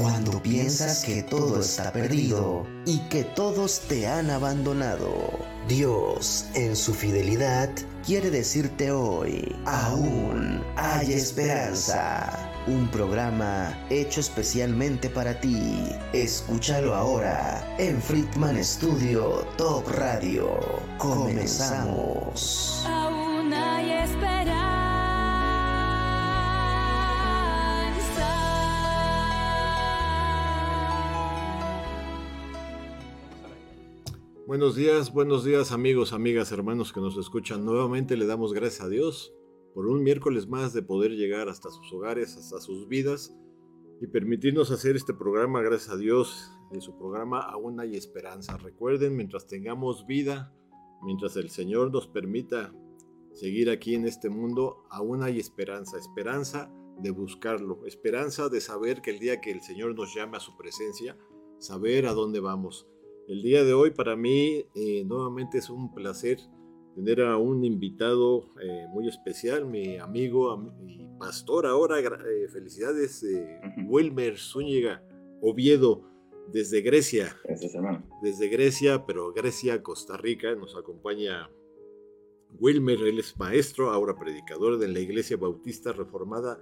Cuando piensas que todo está perdido y que todos te han abandonado, Dios, en su fidelidad, quiere decirte hoy, aún hay esperanza. Un programa hecho especialmente para ti. Escúchalo ahora en Friedman Studio Top Radio. Comenzamos. Buenos días, buenos días amigos, amigas, hermanos que nos escuchan. Nuevamente le damos gracias a Dios por un miércoles más de poder llegar hasta sus hogares, hasta sus vidas y permitirnos hacer este programa, gracias a Dios, en su programa Aún hay esperanza. Recuerden, mientras tengamos vida, mientras el Señor nos permita seguir aquí en este mundo, aún hay esperanza, esperanza de buscarlo, esperanza de saber que el día que el Señor nos llame a su presencia, saber a dónde vamos. El día de hoy para mí eh, nuevamente es un placer tener a un invitado eh, muy especial, mi amigo, mi pastor ahora, eh, felicidades, Wilmer Zúñiga Oviedo, desde Grecia. Gracias, hermano. Desde Grecia, pero Grecia, Costa Rica, nos acompaña Wilmer, él es maestro, ahora predicador de la Iglesia Bautista Reformada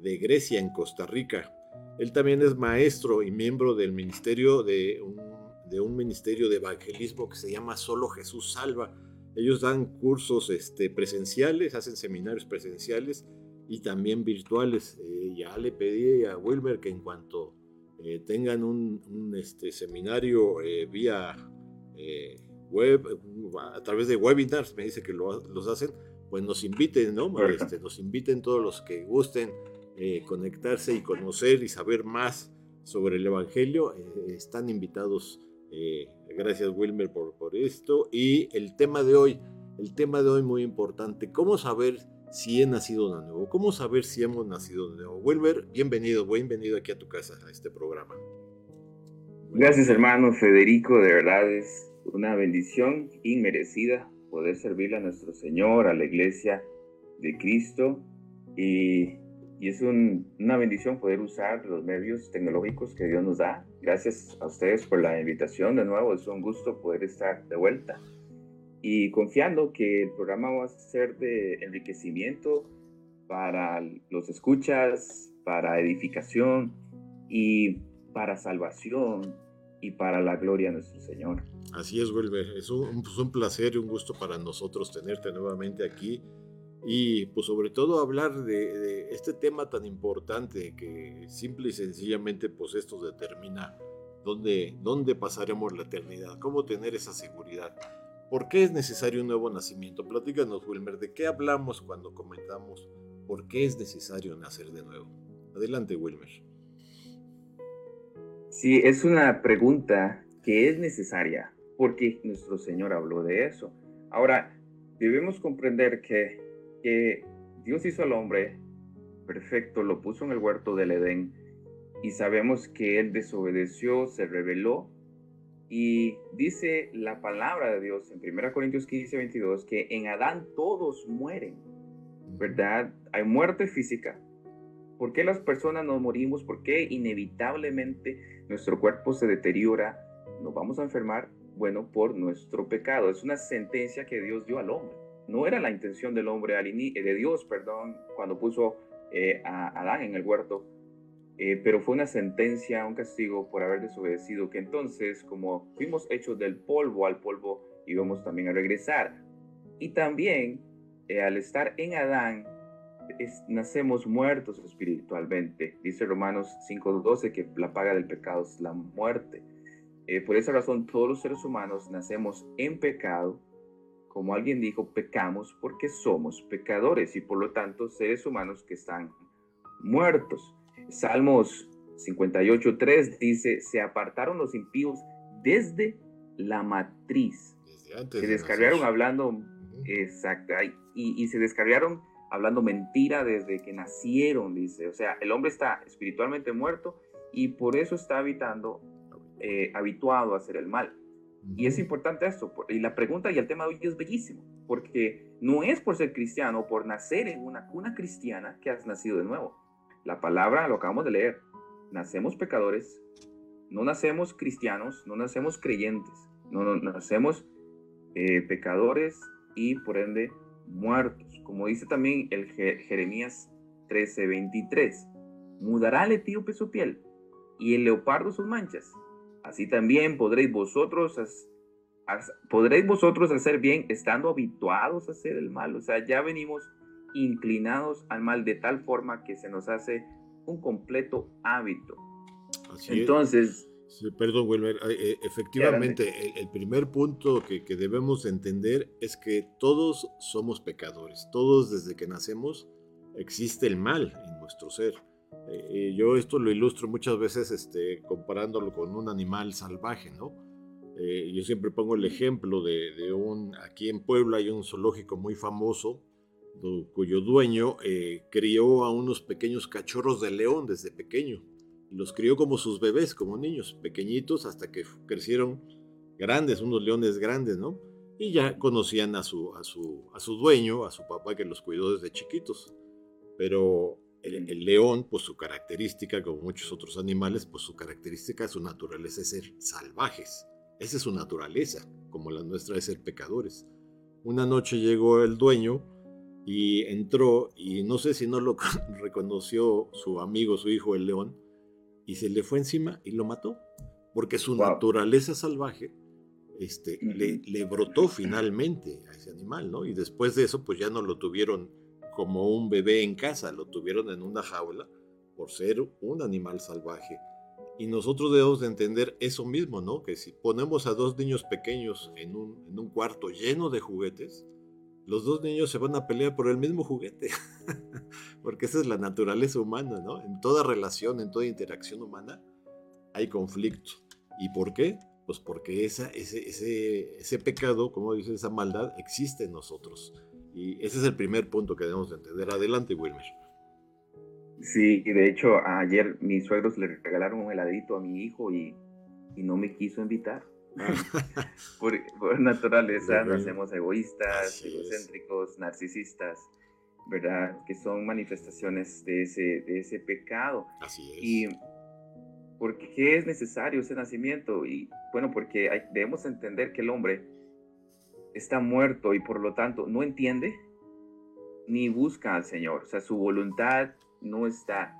de Grecia, en Costa Rica. Él también es maestro y miembro del ministerio de un de un ministerio de evangelismo que se llama Solo Jesús Salva. Ellos dan cursos este, presenciales, hacen seminarios presenciales y también virtuales. Eh, ya le pedí a Wilmer que en cuanto eh, tengan un, este, seminario eh, vía web, a través de webinars, me dice que los hacen, pues nos inviten, ¿no? Este, nos inviten todos los que gusten conectarse y conocer y saber más sobre el Evangelio, están invitados eh, gracias Wilmer por, por esto. Y el tema de hoy, el tema de hoy muy importante, ¿cómo saber si he nacido de nuevo? ¿Cómo saber si hemos nacido de nuevo? Wilmer, bienvenido, bienvenido aquí a tu casa, a este programa. Gracias hermano Federico, de verdad es una bendición inmerecida poder servirle a nuestro Señor, a la iglesia de Cristo y y es una bendición poder usar los medios tecnológicos que Dios nos da. Gracias a ustedes por la invitación de nuevo, es un gusto poder estar de vuelta. Y confiando que el programa va a ser de enriquecimiento para los escuchas, para edificación y para salvación y para la gloria de nuestro Señor. Así es, Wilber. Es un, pues un placer y un gusto para nosotros tenerte nuevamente aquí y pues sobre todo hablar de, este tema tan importante que simple y sencillamente pues esto determina dónde, dónde pasaremos la eternidad, cómo tener esa seguridad. ¿Por qué es necesario un nuevo nacimiento? Platícanos, Wilmer, ¿de qué hablamos cuando comentamos por qué es necesario nacer de nuevo? Adelante, Wilmer. Sí, es una pregunta que es necesaria porque nuestro Señor habló de eso. Ahora, debemos comprender que que Dios hizo al hombre perfecto, lo puso en el huerto del Edén y sabemos que él desobedeció, se rebeló y dice la palabra de Dios en 1 Corintios 15, 22 que en Adán todos mueren, ¿verdad? Hay muerte física. ¿Por qué las personas nos morimos? ¿Por qué inevitablemente nuestro cuerpo se deteriora? Nos vamos a enfermar, bueno, por nuestro pecado. Es una sentencia que Dios dio al hombre. No era la intención del hombre, eh, de Dios, perdón, cuando puso eh, a Adán en el huerto, eh, pero fue una sentencia, un castigo por haber desobedecido, que entonces, como fuimos hechos del polvo al polvo, íbamos también a regresar. Y también, al estar en Adán, nacemos muertos espiritualmente. Dice Romanos 5.12 que la paga del pecado es la muerte. por esa razón, todos los seres humanos nacemos en pecado como alguien dijo, pecamos porque somos pecadores y por lo tanto seres humanos que están muertos. Salmos 58.3 dice, se apartaron los impíos desde la matriz. se descargaron hablando, exacto, y, y se descargaron hablando mentira desde que nacieron, dice. O sea, el hombre está espiritualmente muerto y por eso está habitando, eh, habituado a hacer el mal. Y es importante esto. Y la pregunta y el tema de hoy es bellísimo, porque no es por ser cristiano, por nacer en una cuna cristiana que has nacido de nuevo. La palabra lo acabamos de leer. nacemos pecadores, no nacemos cristianos, no nacemos creyentes, no, no nacemos eh, pecadores y por ende muertos. Como dice también el Jeremías 13:23, mudará el etíope su piel y el leopardo sus manchas. Así también podréis vosotros, podréis vosotros hacer bien estando habituados a hacer el mal. O sea, ya venimos inclinados al mal de tal forma que se nos hace un completo hábito. Entonces... perdón, Wilmer. Eh, efectivamente, el, primer punto que, que, debemos entender es que todos somos pecadores. Todos desde que nacemos existe el mal en nuestro ser. Eh, eh, yo esto lo ilustro muchas veces este, comparándolo con un animal salvaje, ¿no? yo siempre pongo el ejemplo de, un, aquí en Puebla hay un zoológico muy famoso cuyo dueño eh, crió a unos pequeños cachorros de león desde pequeño. Los crió como sus bebés, como niños, pequeñitos, hasta que crecieron grandes, unos leones grandes, ¿no? Y ya conocían a su, a su, a su dueño, a su papá que los cuidó desde chiquitos. Pero el, el, león, pues su característica, como muchos otros animales, pues su característica, su naturaleza es ser salvajes. Esa es su naturaleza, como la nuestra es ser pecadores. Una noche llegó el dueño y entró y no sé si no lo reconoció su amigo, su hijo el león, y se le fue encima y lo mató, porque su naturaleza salvaje este, le, le, brotó finalmente a ese animal, ¿no? Y después de eso, pues ya no lo tuvieron como un bebé en casa, lo tuvieron en una jaula por ser un animal salvaje. Y nosotros debemos de entender eso mismo, ¿no? Que si ponemos a dos niños pequeños en un, cuarto lleno de juguetes, los dos niños se van a pelear por el mismo juguete, porque esa es la naturaleza humana, ¿no? En toda relación, en toda interacción humana, hay conflicto. ¿Y por qué? Pues porque ese, ese pecado, como dice, esa maldad existe en nosotros. Y ese es el primer punto que debemos entender. Adelante, Wilmer. Sí, y de hecho ayer mis suegros le regalaron un heladito a mi hijo y, y no me quiso invitar. por, naturaleza nacemos egoístas, egocéntricos, narcisistas, ¿verdad? Que son manifestaciones de ese, de ese pecado. Así es. Y ¿por qué es necesario ese nacimiento? Y bueno, porque debemos entender que el hombre está muerto y por lo tanto no entiende ni busca al Señor. O sea, su voluntad no está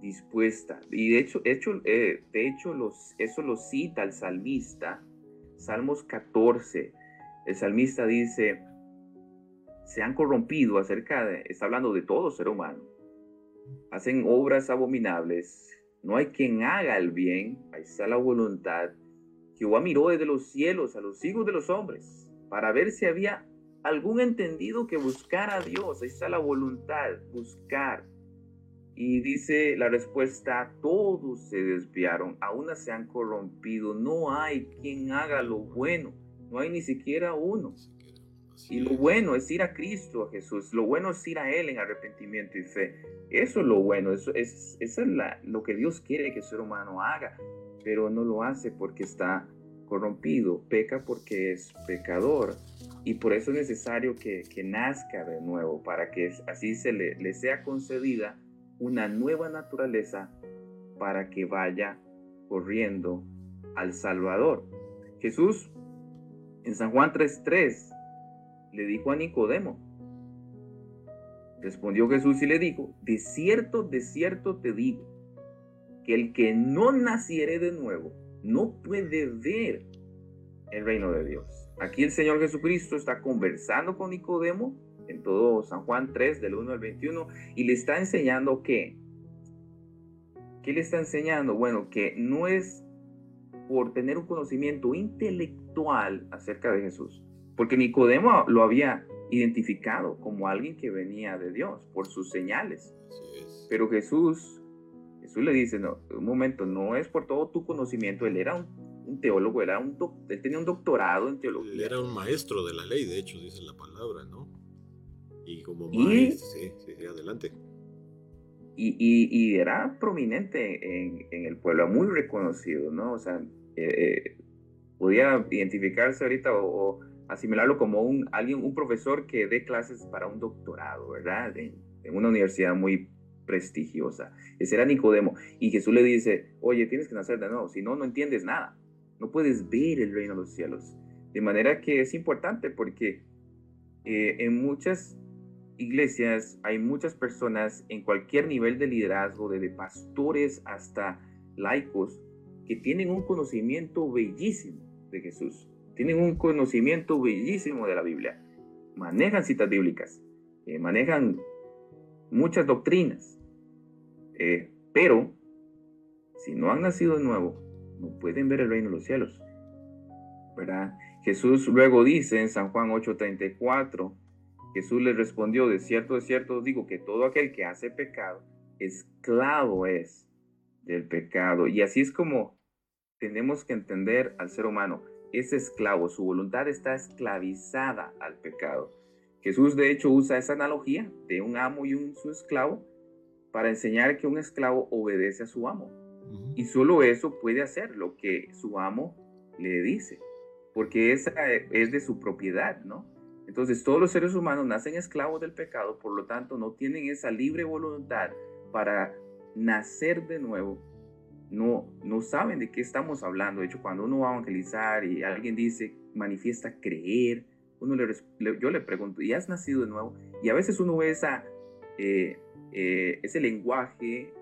dispuesta. Y de hecho, hecho, eh, de hecho los, eso lo cita el salmista Salmos 14, el salmista dice, se han corrompido acerca de, está hablando de todo ser humano, hacen obras abominables, no hay quien haga el bien, ahí está la voluntad. Jehová miró desde los cielos a los hijos de los hombres para ver si había algún entendido que buscara a Dios, ahí está la voluntad, buscar. Y dice la respuesta, todos se desviaron, aún se han corrompido, no hay quien haga lo bueno, no hay ni siquiera uno. Y lo bueno es ir a Cristo, a Jesús, lo bueno es ir a Él en arrepentimiento y fe. Eso es lo bueno, eso es, es lo que Dios quiere que el ser humano haga, pero no lo hace porque está corrompido, peca porque es pecador. Y por eso es necesario que, nazca de nuevo, para que así se le, le sea concedida una nueva naturaleza para que vaya corriendo al Salvador. Jesús en San Juan 3:3 le dijo a Nicodemo, respondió Jesús y le dijo, de cierto, de cierto te digo, que el que no naciere de nuevo no puede ver el reino de Dios. Aquí el Señor Jesucristo está conversando con Nicodemo en todo San Juan 3, del 1 al 21, y le está enseñando que, ¿qué le está enseñando? Bueno, que no es por tener un conocimiento intelectual acerca de Jesús, porque Nicodemo lo había identificado como alguien que venía de Dios por sus señales. Pero Jesús, Jesús le dice, no, un momento, no es por todo tu conocimiento, él era un, teólogo, era un él tenía un doctorado en teología. Él era un maestro de la ley, de hecho, dice la palabra, ¿no? Y como maestro, sí, sí, adelante. Y, y, era prominente en, en, el pueblo, muy reconocido, ¿no? O sea, eh, eh, podía identificarse ahorita o, asimilarlo como un, alguien, un profesor que dé clases para un doctorado, ¿verdad? En, en una universidad muy prestigiosa. Ese era Nicodemo. Y Jesús le dice, oye, tienes que nacer de nuevo, si no, no entiendes nada. No puedes ver el reino de los cielos. De manera que es importante porque eh, en muchas iglesias hay muchas personas en cualquier nivel de liderazgo, desde pastores hasta laicos, que tienen un conocimiento bellísimo de Jesús, tienen un conocimiento bellísimo de la Biblia, manejan citas bíblicas, eh, manejan muchas doctrinas, eh, pero si no han nacido de nuevo, no pueden ver el reino de los cielos. ¿Verdad? Jesús luego dice en San Juan 8:34, Jesús le respondió, de cierto, de cierto digo que todo aquel que hace pecado, esclavo es del pecado. Y así es como tenemos que entender al ser humano. Es esclavo, su voluntad está esclavizada al pecado. Jesús de hecho usa esa analogía de un amo y un su esclavo para enseñar que un esclavo obedece a su amo. Y solo eso puede hacer lo que su amo le dice, porque esa es de su propiedad, ¿no? Entonces todos los seres humanos nacen esclavos del pecado, por lo tanto no tienen esa libre voluntad para nacer de nuevo. No, no saben de qué estamos hablando. De hecho, cuando uno va a evangelizar y alguien dice, manifiesta creer, uno le, yo le pregunto, ¿y has nacido de nuevo? Y a veces uno ve esa, eh, eh, ese lenguaje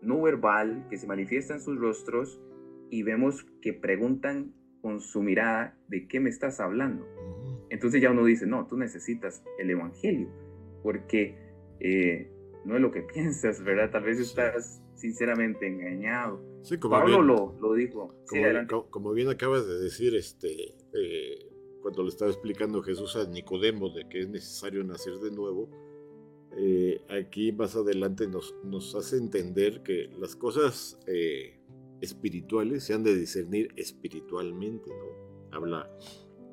no verbal que se manifiesta en sus rostros y vemos que preguntan con su mirada de qué me estás hablando. Entonces ya uno dice, no, tú necesitas el Evangelio, porque eh, no es lo que piensas, ¿verdad? Tal vez estás sinceramente engañado. Sí, como Pablo lo, lo, dijo. Como, bien acabas de decir, este, eh, cuando le estaba explicando Jesús a Nicodemo de que es necesario nacer de nuevo, eh, aquí más adelante nos, hace entender que las cosas espirituales se han de discernir espiritualmente, ¿no? Habla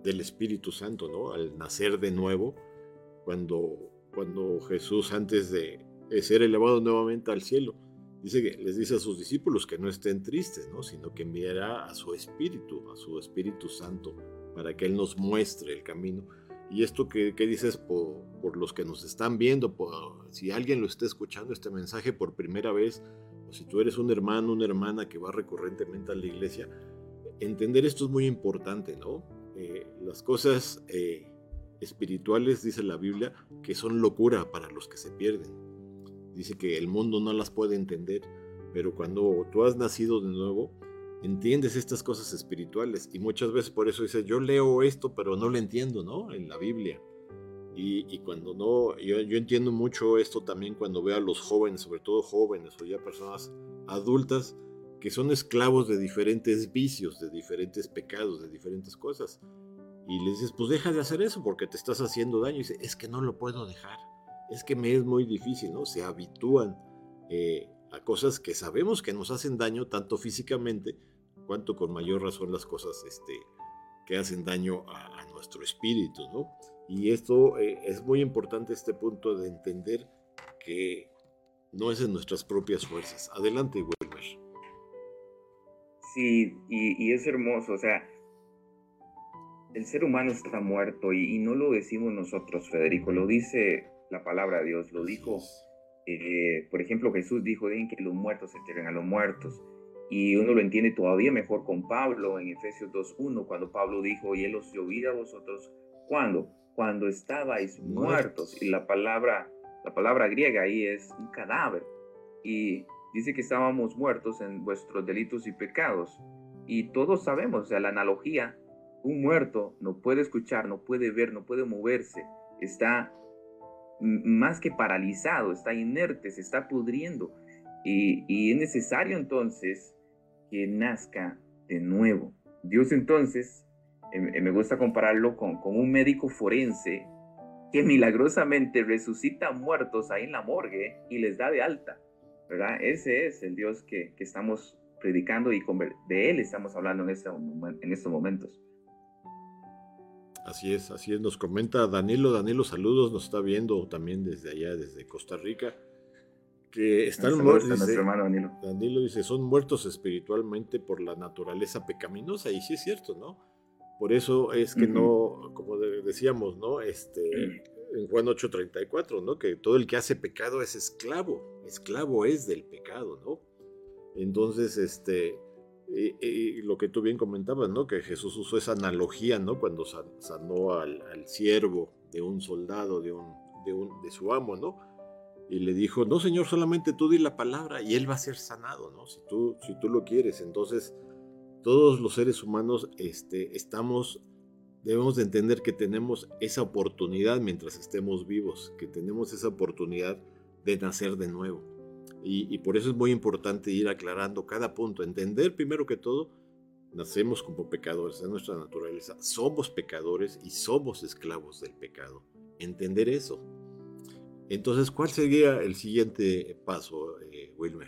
del Espíritu Santo, ¿no? Al nacer de nuevo, cuando, cuando Jesús antes de ser elevado nuevamente al cielo, dice que les dice a sus discípulos que no estén tristes, ¿no? Sino que enviará a su Espíritu, a su Espíritu Santo, para que Él nos muestre el camino. Y esto que, dices por, los que nos están viendo, por, si alguien lo está escuchando este mensaje por primera vez, o si tú eres un hermano, una hermana que va recurrentemente a la iglesia, entender esto es muy importante, ¿no? Eh, las cosas eh, espirituales, dice la Biblia, que son locura para los que se pierden. Dice que el mundo no las puede entender, pero cuando tú has nacido de nuevo, entiendes estas cosas espirituales. Y muchas veces por eso dice, yo leo esto, pero no lo entiendo, ¿no? En la Biblia. Y, cuando no, yo, yo, entiendo mucho esto también cuando veo a los jóvenes, sobre todo jóvenes o ya personas adultas, que son esclavos de diferentes vicios, de diferentes pecados, de diferentes cosas. Y les dices, pues deja de hacer eso porque te estás haciendo daño. Y dice, es que no lo puedo dejar. Es que me es muy difícil, ¿no? Se habitúan eh, a cosas que sabemos que nos hacen daño, tanto físicamente, cuanto con mayor razón las cosas este, que hacen daño a, nuestro espíritu, ¿no? Y esto eh, es muy importante, este punto de entender que no es en nuestras propias fuerzas. Adelante, Wilmer. Sí, y, es hermoso, o sea, el ser humano está muerto y, no lo decimos nosotros, Federico, lo dice la palabra de Dios, lo dijo, eh, por ejemplo, Jesús dijo, dejen que los muertos se entierren a los muertos. Y uno lo entiende todavía mejor con Pablo en Efesios 2.1, cuando Pablo dijo, y él os dio vida a vosotros, ¿cuándo? Cuando estabais muertos. Y la palabra, la palabra griega ahí es un cadáver. Y dice que estábamos muertos en vuestros delitos y pecados. Y todos sabemos, o sea, la analogía, un muerto no puede escuchar, no puede ver, no puede moverse, está más que paralizado, está inerte, se está pudriendo. Y, es necesario entonces que nazca de nuevo. Dios entonces, em, em, me gusta compararlo con, con un médico forense que milagrosamente resucita muertos ahí en la morgue y les da de alta. Ese es el Dios que, estamos predicando y de Él estamos hablando en, este, en estos momentos. Así es, así es. Nos comenta Danilo, Danilo, saludos, nos está viendo también desde allá, desde Costa Rica, que están muertos. Danilo. Danilo dice, son muertos espiritualmente por la naturaleza pecaminosa, y sí es cierto, ¿no? Por eso es que no, como decíamos, ¿no? Este, en Juan 8:34, ¿no? Que todo el que hace pecado es esclavo, esclavo es del pecado, ¿no? Entonces, este, y, lo que tú bien comentabas, ¿no? Que Jesús usó esa analogía, ¿no? Cuando sanó al, siervo de un soldado, de, un, de, un, de su amo, ¿no? Y le dijo, no, Señor, solamente tú di la palabra y él va a ser sanado, ¿no? Si tú, si tú lo quieres. Entonces, todos los seres humanos este, estamos, debemos de entender que tenemos esa oportunidad mientras estemos vivos, que tenemos esa oportunidad de nacer de nuevo. Y, por eso es muy importante ir aclarando cada punto, entender primero que todo, nacemos como pecadores, es nuestra naturaleza, somos pecadores y somos esclavos del pecado. Entender eso. Entonces, ¿cuál sería el siguiente paso, eh, Wilmer?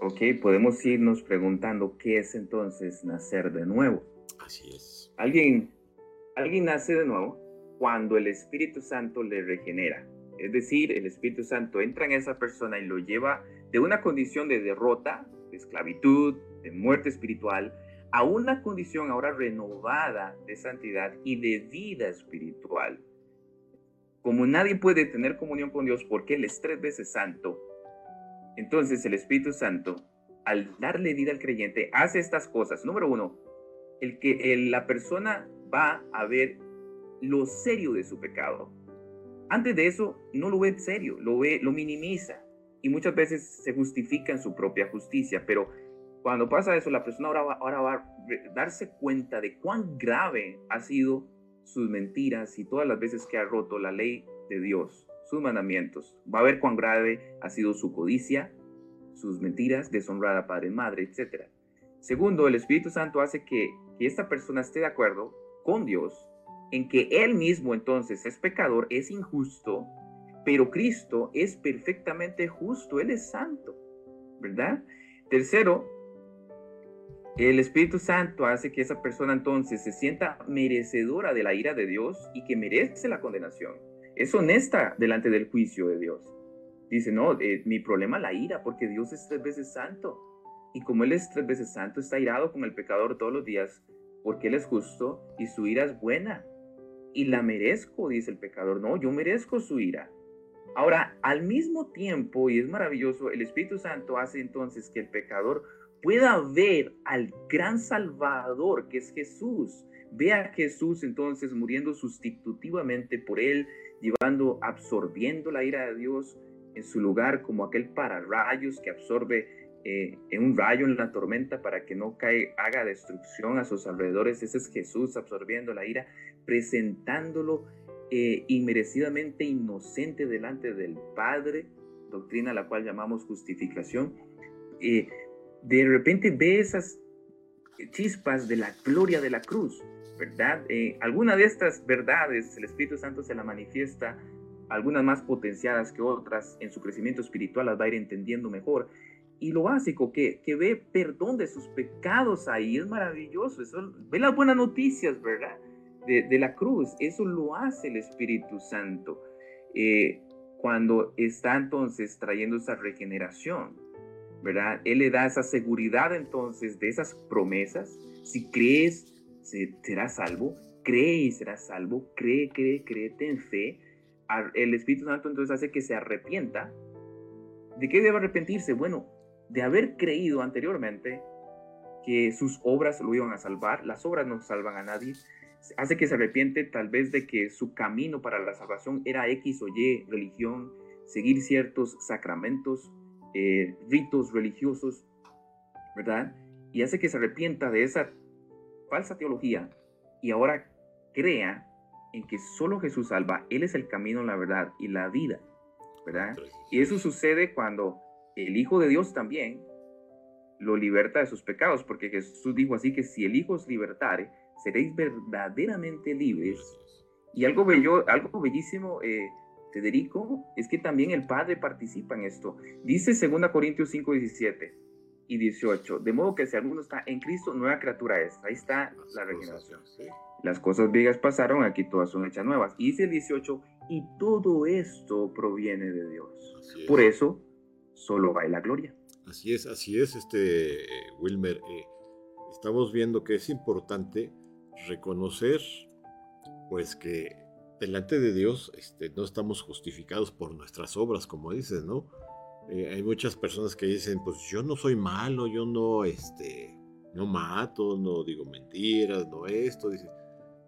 Ok, podemos irnos preguntando qué es entonces nacer de nuevo. Así es. Alguien, alguien nace de nuevo cuando el Espíritu Santo le regenera. Es decir, el Espíritu Santo entra en esa persona y lo lleva de una condición de derrota, de esclavitud, de muerte espiritual, a una condición ahora renovada de santidad y de vida espiritual. Como nadie puede tener comunión con Dios porque Él es tres veces santo, entonces el Espíritu Santo, al darle vida al creyente, hace estas cosas. Número uno, el que la persona va a ver lo serio de su pecado antes de eso, no lo ve serio, lo ve, lo minimiza y muchas veces se justifica en su propia justicia, pero cuando pasa eso, la persona ahora va, ahora va a darse cuenta de cuán grave ha sido sus mentiras y todas las veces que ha roto la ley de Dios, sus mandamientos. Va a ver cuán grave ha sido su codicia, sus mentiras, deshonrada padre madre, etc. Segundo, el Espíritu Santo hace que, que esta persona esté de acuerdo con Dios en que él mismo entonces es pecador, es injusto, pero Cristo es perfectamente justo, Él es santo, ¿verdad? Tercero, el Espíritu Santo hace que esa persona entonces se sienta merecedora de la ira de Dios y que merece la condenación. Es honesta delante del juicio de Dios. Dice, no, eh, mi problema es la ira, porque Dios es tres veces santo. Y como Él es tres veces santo, está irado con el pecador todos los días, porque Él es justo y su ira es buena y la merezco, dice el pecador. No, yo merezco su ira. Ahora, al mismo tiempo, y es maravilloso, el Espíritu Santo hace entonces que el pecador pueda ver al gran Salvador que es Jesús. Ve a Jesús entonces muriendo sustitutivamente por él, llevando, absorbiendo la ira de Dios en su lugar como aquel pararrayos que absorbe eh, en un rayo en la tormenta para que no cae, haga destrucción a sus alrededores. Ese es Jesús absorbiendo la ira, presentándolo eh, inmerecidamente inocente delante del Padre, doctrina la cual llamamos justificación. Eh, de repente ve esas chispas de la gloria de la cruz, ¿verdad? alguna de estas verdades el Espíritu Santo se la manifiesta, algunas más potenciadas que otras, en su crecimiento espiritual las va a ir entendiendo mejor y lo básico, que, que ve perdón de sus pecados ahí, es maravilloso. Eso, ve las buenas noticias, ¿verdad? De, de la cruz. Eso lo hace el Espíritu Santo eh, cuando está entonces trayendo esa regeneración, ¿verdad? Él le da esa seguridad entonces de esas promesas. Si crees, serás salvo. Cree y serás salvo. Cree, cree, cree, ten fe. El Espíritu Santo entonces hace que se arrepienta. ¿De qué debe arrepentirse? Bueno, de haber creído anteriormente que sus obras lo iban a salvar, las obras no salvan a nadie, hace que se arrepiente tal vez de que su camino para la salvación era X o Y religión, seguir ciertos sacramentos, eh, ritos religiosos, ¿verdad? Y hace que se arrepienta de esa falsa teología y ahora crea en que solo Jesús salva, Él es el camino, la verdad y la vida, ¿verdad? Y eso sucede cuando el Hijo de Dios también lo liberta de sus pecados, porque Jesús dijo así que si el Hijo os libertare, seréis verdaderamente libres. Y algo, bello, algo bellísimo, eh, Federico, es que también el Padre participa en esto. Dice 2 Corintios 5, 17 y 18, de modo que si alguno está en Cristo, nueva criatura es. Ahí está la regeneración. Las cosas viejas pasaron, aquí todas son hechas nuevas. Y dice el 18, y todo esto proviene de Dios. Por eso, solo va la gloria. Así es, así es, este Wilmer. Eh, estamos viendo que es importante reconocer, pues que delante de Dios este, no estamos justificados por nuestras obras, como dices, ¿no? Eh, hay muchas personas que dicen, pues yo no soy malo, yo no, este, no mato, no digo mentiras, no esto, dice.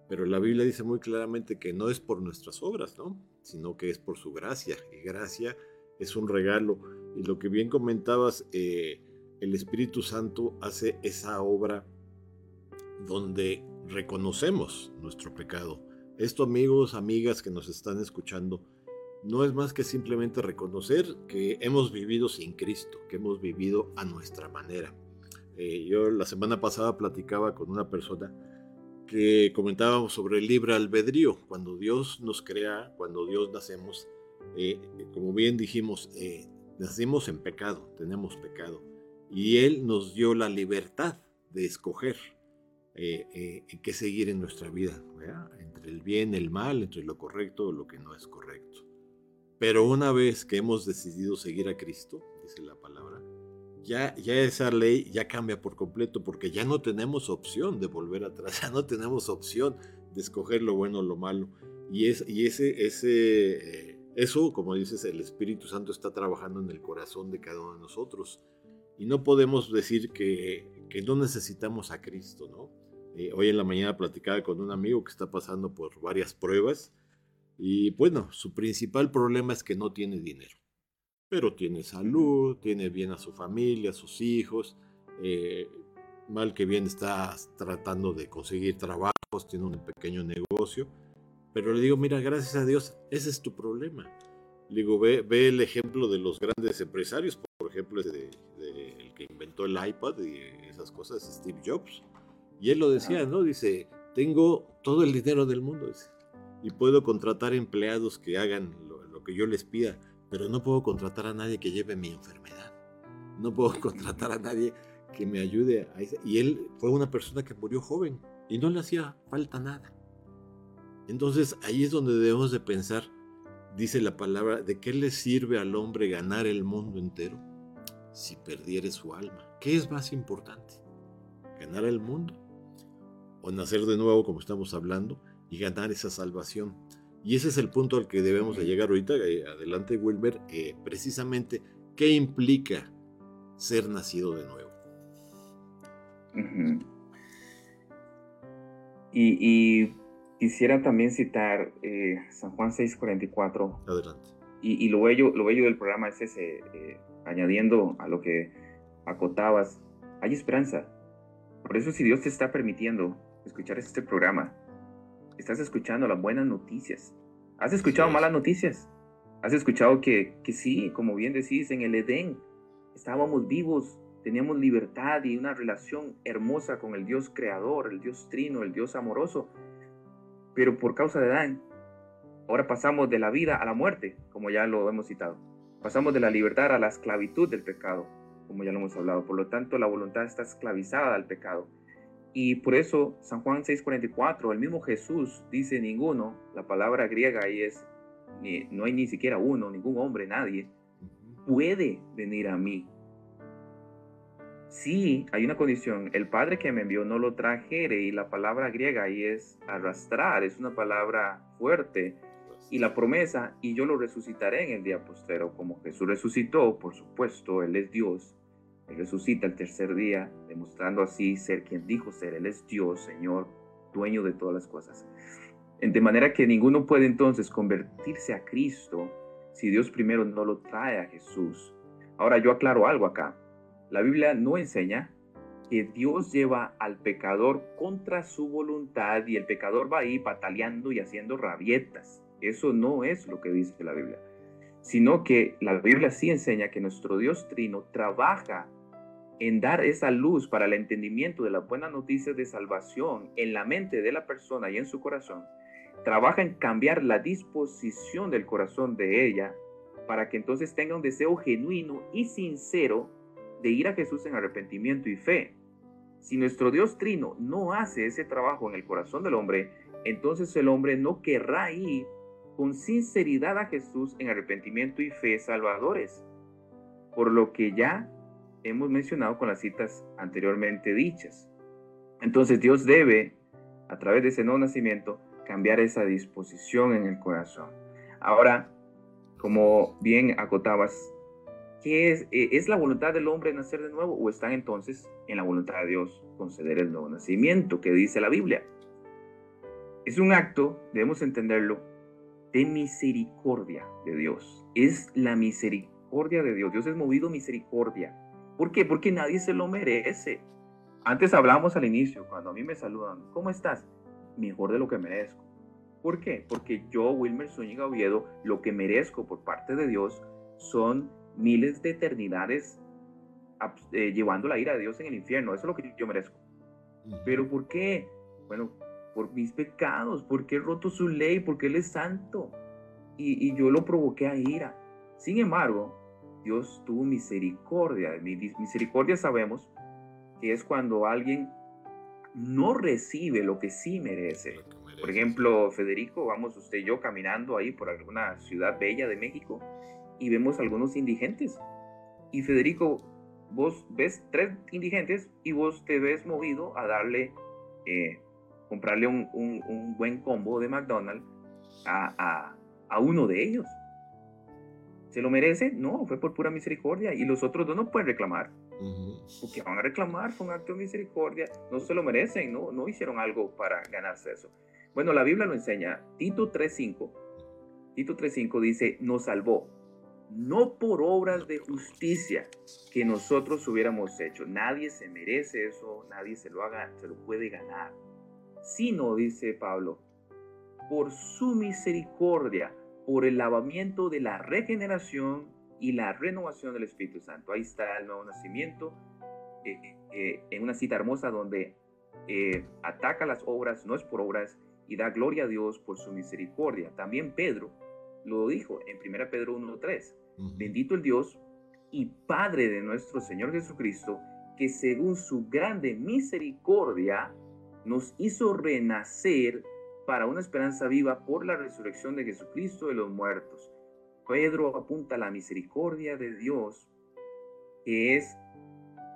Pero la Biblia dice muy claramente que no es por nuestras obras, ¿no? Sino que es por su gracia. Y gracia es un regalo. Y lo que bien comentabas, eh, el Espíritu Santo hace esa obra donde reconocemos nuestro pecado. Esto, amigos, amigas que nos están escuchando, no es más que simplemente reconocer que hemos vivido sin Cristo, que hemos vivido a nuestra manera. Eh, yo la semana pasada platicaba con una persona que comentábamos sobre el libre albedrío. Cuando Dios nos crea, cuando Dios nacemos, eh, como bien dijimos, eh, nacimos en pecado, tenemos pecado. Y Él nos dio la libertad de escoger qué seguir en nuestra vida, entre el bien, el mal, entre lo correcto o lo que no es correcto. Pero una vez que hemos decidido seguir a Cristo, dice la palabra, ya, ya esa ley ya cambia por completo porque ya no tenemos opción de volver atrás, ya no tenemos opción de escoger lo bueno o lo malo. Y, es, y ese, ese, eh, eso, como dices, el Espíritu Santo está trabajando en el corazón de cada uno de nosotros. Y no podemos decir que, que no necesitamos a Cristo, ¿no? Eh, hoy en la mañana platicaba con un amigo que está pasando por varias pruebas y bueno, su principal problema es que no tiene dinero, pero tiene salud, tiene bien a su familia, a sus hijos, eh, mal que bien está tratando de conseguir trabajos, tiene un pequeño negocio, pero le digo, mira, gracias a Dios, ese es tu problema. Le digo, ve, ve el ejemplo de los grandes empresarios, por ejemplo, el que inventó el iPad y esas cosas, Steve Jobs. Y él lo decía, ¿no? Dice, tengo todo el dinero del mundo, dice y puedo contratar empleados que hagan lo, que yo les pida, pero no puedo contratar a nadie que lleve mi enfermedad. No puedo contratar a nadie que me ayude a Y él fue una persona que murió joven y no le hacía falta nada. Entonces ahí es donde debemos de pensar, dice la palabra, ¿de qué le sirve al hombre ganar el mundo entero si perdiere su alma? ¿Qué es más importante? ¿Ganar el mundo? ¿O nacer de nuevo como estamos hablando? y ganar esa salvación. Y ese es el punto al que debemos de llegar ahorita. Eh, adelante, Wilmer. Eh, precisamente, ¿qué implica ser nacido de nuevo? y, quisiera también citar eh, San Juan 6:44. Adelante. Y, y, lo, bello, lo bello del programa es ese, añadiendo a lo que acotabas, hay esperanza. Por eso si Dios te está permitiendo escuchar este programa, estás escuchando las buenas noticias. ¿Has escuchado malas noticias? ¿Has escuchado que, que sí, como bien decís, en el Edén estábamos vivos, teníamos libertad y una relación hermosa con el Dios creador, el Dios trino, el Dios amoroso? Pero por causa de Adán, ahora pasamos de la vida a la muerte, como ya lo hemos citado. Pasamos de la libertad a la esclavitud del pecado, como ya lo hemos hablado. Por lo tanto, la voluntad está esclavizada al pecado. Y por eso San Juan 6:44, el mismo Jesús dice ninguno, la palabra griega ahí es, no hay ni siquiera uno, ningún hombre, nadie, puede venir a mí. Sí, hay una condición, el Padre que me envió no lo trajere y la palabra griega ahí es arrastrar, es una palabra fuerte. Y la promesa, y yo lo resucitaré en el día postero, como Jesús resucitó, por supuesto, Él es Dios, resucita el tercer día, demostrando así ser quien dijo ser. Él es Dios, Señor, dueño de todas las cosas. De manera que ninguno puede entonces convertirse a Cristo si Dios primero no lo trae a Jesús. Ahora yo aclaro algo acá. La Biblia no enseña que Dios lleva al pecador contra su voluntad y el pecador va ahí pataleando y haciendo rabietas. Eso no es lo que dice la Biblia, sino que la Biblia sí enseña que nuestro Dios trino trabaja en dar esa luz para el entendimiento de la buena noticia de salvación en la mente de la persona y en su corazón, trabaja en cambiar la disposición del corazón de ella para que entonces tenga un deseo genuino y sincero de ir a Jesús en arrepentimiento y fe. Si nuestro Dios Trino no hace ese trabajo en el corazón del hombre, entonces el hombre no querrá ir con sinceridad a Jesús en arrepentimiento y fe salvadores, por lo que ya hemos mencionado con las citas anteriormente dichas. Entonces Dios debe, a través de ese nuevo nacimiento, cambiar esa disposición en el corazón. Ahora, como bien acotabas, ¿qué es, eh, es la voluntad del hombre nacer de nuevo o están entonces en la voluntad de Dios conceder el nuevo nacimiento que dice la Biblia? Es un acto, debemos entenderlo, de misericordia de Dios. Es la misericordia de Dios. Dios es movido misericordia. ¿Por qué? Porque nadie se lo merece. Antes hablamos al inicio, cuando a mí me saludan, ¿cómo estás? Mejor de lo que merezco. ¿Por qué? Porque yo, Wilmer Zúñiga Oviedo, lo que merezco por parte de Dios son miles de eternidades eh, llevando la ira de Dios en el infierno. Eso es lo que yo merezco. ¿Pero por qué? Bueno, por mis pecados, porque he roto su ley, porque Él es santo. Y, yo lo provoqué a ira. Sin embargo, Dios tuvo misericordia. Misericordia sabemos que es cuando alguien no recibe lo que sí merece. Por ejemplo, Federico, vamos usted y yo caminando ahí por alguna ciudad bella de México y vemos algunos indigentes. Y Federico, vos ves tres indigentes y vos te ves movido a darle eh, comprarle un, un, buen combo de McDonald's a, a, a, uno de ellos. ¿Se lo merece? No, fue por pura misericordia. Y los otros dos no pueden reclamar. Porque van a reclamar, un acto de misericordia. No se lo merecen, no, no hicieron algo para ganarse eso. Bueno, la Biblia lo enseña. Tito 3.5. Tito 3.5 dice, nos salvó. No por obras de justicia que nosotros hubiéramos hecho. Nadie se merece eso, nadie se lo haga, se lo puede ganar sino, dice Pablo, por su misericordia, por el lavamiento de la regeneración y la renovación del Espíritu Santo. Ahí está el nuevo nacimiento, eh, eh, eh, en una cita hermosa donde ataca las obras, no es por obras, y da gloria a Dios por su misericordia. También Pedro lo dijo en 1 Pedro 1.3. Bendito el Dios y Padre de nuestro Señor Jesucristo, que según su grande misericordia nos hizo renacer para una esperanza viva por la resurrección de Jesucristo de los muertos. Pedro apunta a la misericordia de Dios, que es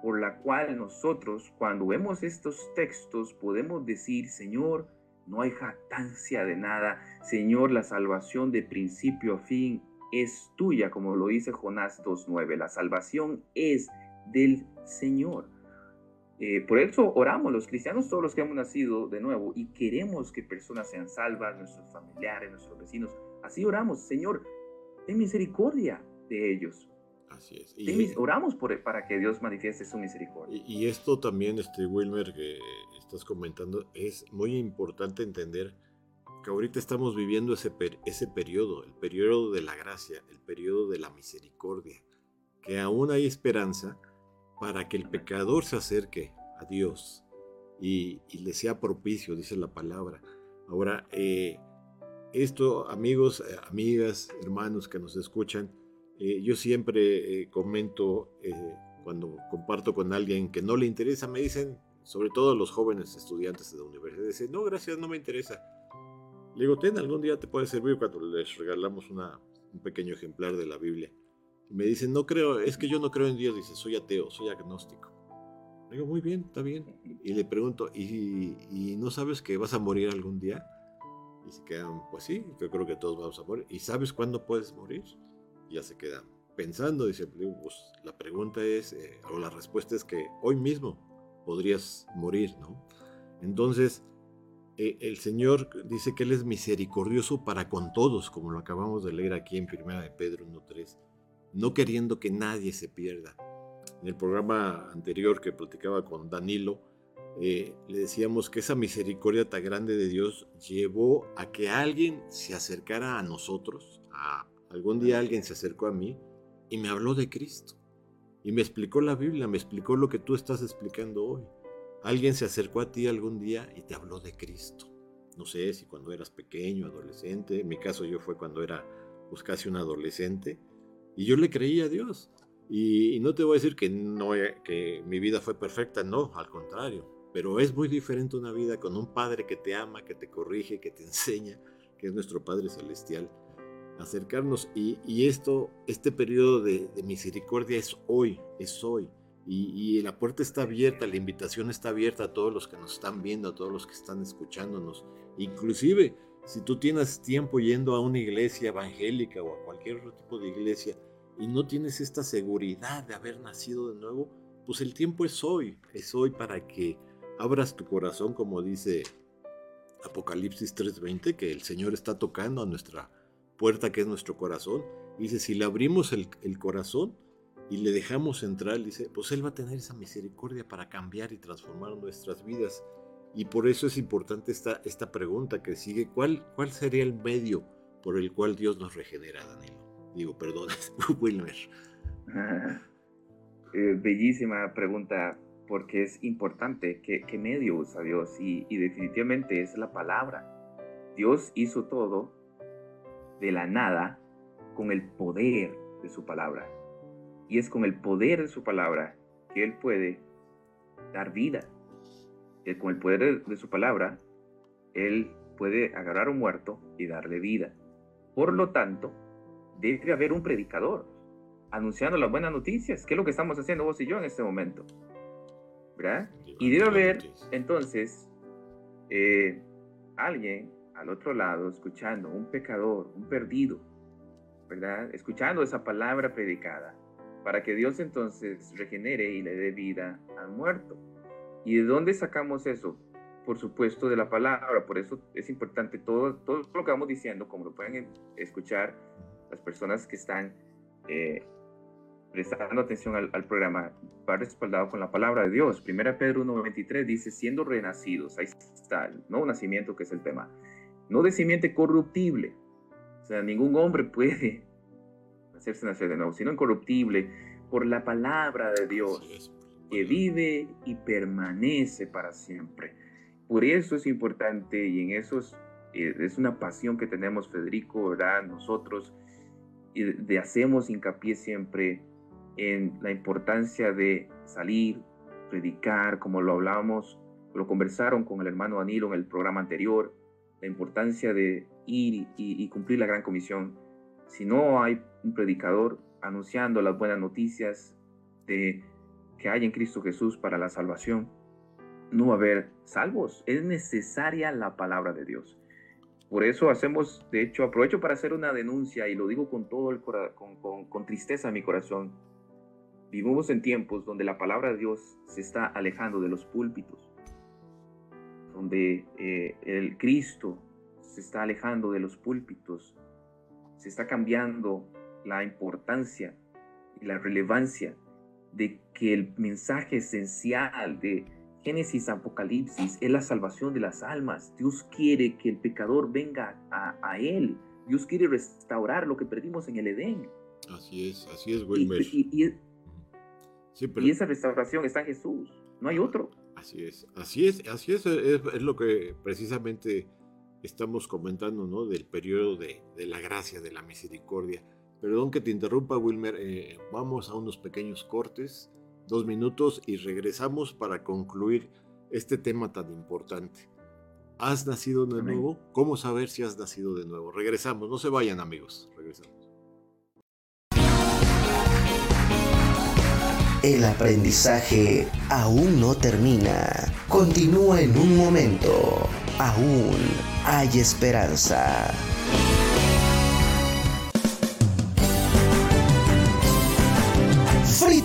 por la cual nosotros, cuando vemos estos textos, podemos decir, Señor, no hay jactancia de nada. Señor, la salvación de principio a fin es tuya, como lo dice Jonás 2.9. La salvación es del Señor. Eh, por eso oramos los cristianos, todos los que hemos nacido de nuevo y queremos que personas sean salvas, nuestros familiares, nuestros vecinos. Así oramos, Señor, ten misericordia de ellos. Así es. Y, oramos por, para que Dios manifieste su misericordia. Y, esto también, este Wilmer, que estás comentando, es muy importante entender que ahorita estamos viviendo ese, ese periodo, el periodo de la gracia, el periodo de la misericordia, que aún hay esperanza para que el pecador se acerque a Dios y, le sea propicio, dice la palabra. Ahora, eh, esto, amigos, eh, amigas, hermanos que nos escuchan, eh, yo siempre comento cuando comparto con alguien que no le interesa, me dicen, sobre todo los jóvenes estudiantes de la universidad, dicen, no, gracias, no me interesa. Le digo, ten, algún día te puede servir cuando les regalamos un pequeño ejemplar de la Biblia me dicen, no creo, es que yo no creo en Dios, dice, soy ateo, soy agnóstico. Le digo, muy bien, está bien. Y le pregunto, ¿y, no sabes que vas a morir algún día? Y se quedan, pues sí, yo creo que todos vamos a morir. ¿Y sabes cuándo puedes morir? Y ya se quedan pensando, dice, pues la pregunta es, eh, o la respuesta es que hoy mismo podrías morir, ¿no? Entonces, eh, el Señor dice que Él es misericordioso para con todos, como lo acabamos de leer aquí en 1 de Pedro 1.3 no queriendo que nadie se pierda. En el programa anterior que platicaba con Danilo, eh, le decíamos que esa misericordia tan grande de Dios llevó a que alguien se acercara a nosotros. A, algún día alguien se acercó a mí y me habló de Cristo. Y me explicó la Biblia, me explicó lo que tú estás explicando hoy. Alguien se acercó a ti algún día y te habló de Cristo. No sé si cuando eras pequeño, adolescente, en mi caso yo fue cuando era pues casi un adolescente, y yo le creí a Dios. Y, no te voy a decir que, no, que mi vida fue perfecta, no, al contrario. Pero es muy diferente una vida con un Padre que te ama, que te corrige, que te enseña, que es nuestro Padre Celestial. Acercarnos y, esto, este periodo de, misericordia es hoy, es hoy. Y, la puerta está abierta, la invitación está abierta a todos los que nos están viendo, a todos los que están escuchándonos. Inclusive, si tú tienes tiempo yendo a una iglesia evangélica o a cualquier otro tipo de iglesia y no tienes esta seguridad de haber nacido de nuevo, pues el tiempo es hoy, es hoy para que abras tu corazón, como dice Apocalipsis 3:20, que el Señor está tocando a nuestra puerta, que es nuestro corazón. Dice, si le abrimos el, corazón y le dejamos entrar, dice, pues Él va a tener esa misericordia para cambiar y transformar nuestras vidas. Y por eso es importante esta, esta pregunta que sigue, ¿cuál, ¿cuál sería el medio por el cual Dios nos regenera, Danilo? Digo, perdón, Wilmer. Eh, bellísima pregunta, porque es importante qué, medio usa Dios y, definitivamente es la palabra. Dios hizo todo de la nada con el poder de su palabra. Y es con el poder de su palabra que Él puede dar vida. Y con el poder de su palabra, Él puede agarrar a un muerto y darle vida. Por lo tanto, debe haber un predicador anunciando las buenas noticias, que es lo que estamos haciendo vos y yo en este momento. Y debe haber entonces eh, alguien al otro lado escuchando, un pecador, un perdido, ¿verdad? Escuchando esa palabra predicada, para que Dios entonces regenere y le dé vida al muerto. ¿Y de dónde sacamos eso? Por supuesto, de la palabra. Por eso es importante todo, todo lo que vamos diciendo, como lo pueden escuchar las personas que están eh, prestando atención al, programa, va respaldado con la palabra de Dios. Primera Pedro 1.23 dice, siendo renacidos, ahí está, el nuevo nacimiento que es el tema, no de simiente corruptible, o sea, ningún hombre puede hacerse nacer de nuevo, sino incorruptible por la palabra de Dios, que vive y permanece para siempre. Por eso es importante y en eso es, eh, una pasión que tenemos, Federico, ¿verdad? Nosotros, y de hacemos hincapié siempre en la importancia de salir, predicar, como lo hablábamos, lo conversaron con el hermano Danilo en el programa anterior, la importancia de ir y, cumplir la gran comisión. Si no hay un predicador anunciando las buenas noticias de que hay en Cristo Jesús para la salvación, no va a haber salvos. Es necesaria la palabra de Dios. Por eso hacemos, de hecho, aprovecho para hacer una denuncia y lo digo con todo el con, con, con tristeza en mi corazón. Vivimos en tiempos donde la palabra de Dios se está alejando de los púlpitos, donde eh, el Cristo se está alejando de los púlpitos, se está cambiando la importancia y la relevancia de que el mensaje esencial de Génesis Apocalipsis es la salvación de las almas. Dios quiere que el pecador venga a, Él. Dios quiere restaurar lo que perdimos en el Edén. Así es, así es, Wilmer. Y esa restauración está en Jesús, no hay otro. Así es, así es, así es, es, lo que precisamente estamos comentando, ¿no? Del periodo de, la gracia, de la misericordia. Perdón que te interrumpa, Wilmer, eh, vamos a unos pequeños cortes, dos minutos, y regresamos para concluir este tema tan importante. ¿Has nacido de nuevo? ¿Cómo saber si has nacido de nuevo? Regresamos, no se vayan amigos, regresamos. El aprendizaje aún no termina. Continúa en un momento. Aún hay esperanza.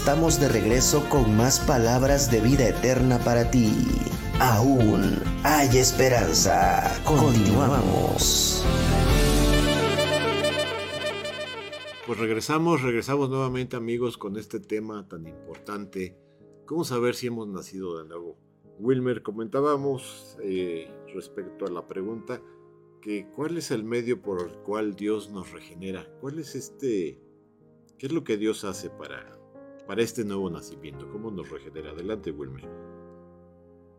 Estamos de regreso con más palabras de vida eterna para ti. Aún hay esperanza. Continuamos. Pues regresamos, regresamos nuevamente amigos con este tema tan importante. ¿Cómo saber si hemos nacido de nuevo? Wilmer, comentábamos eh, respecto a la pregunta que cuál es el medio por el cual Dios nos regenera. ¿Cuál es este, qué es lo que Dios hace para para este nuevo nacimiento? ¿Cómo nos regenera? Adelante, Wilmer.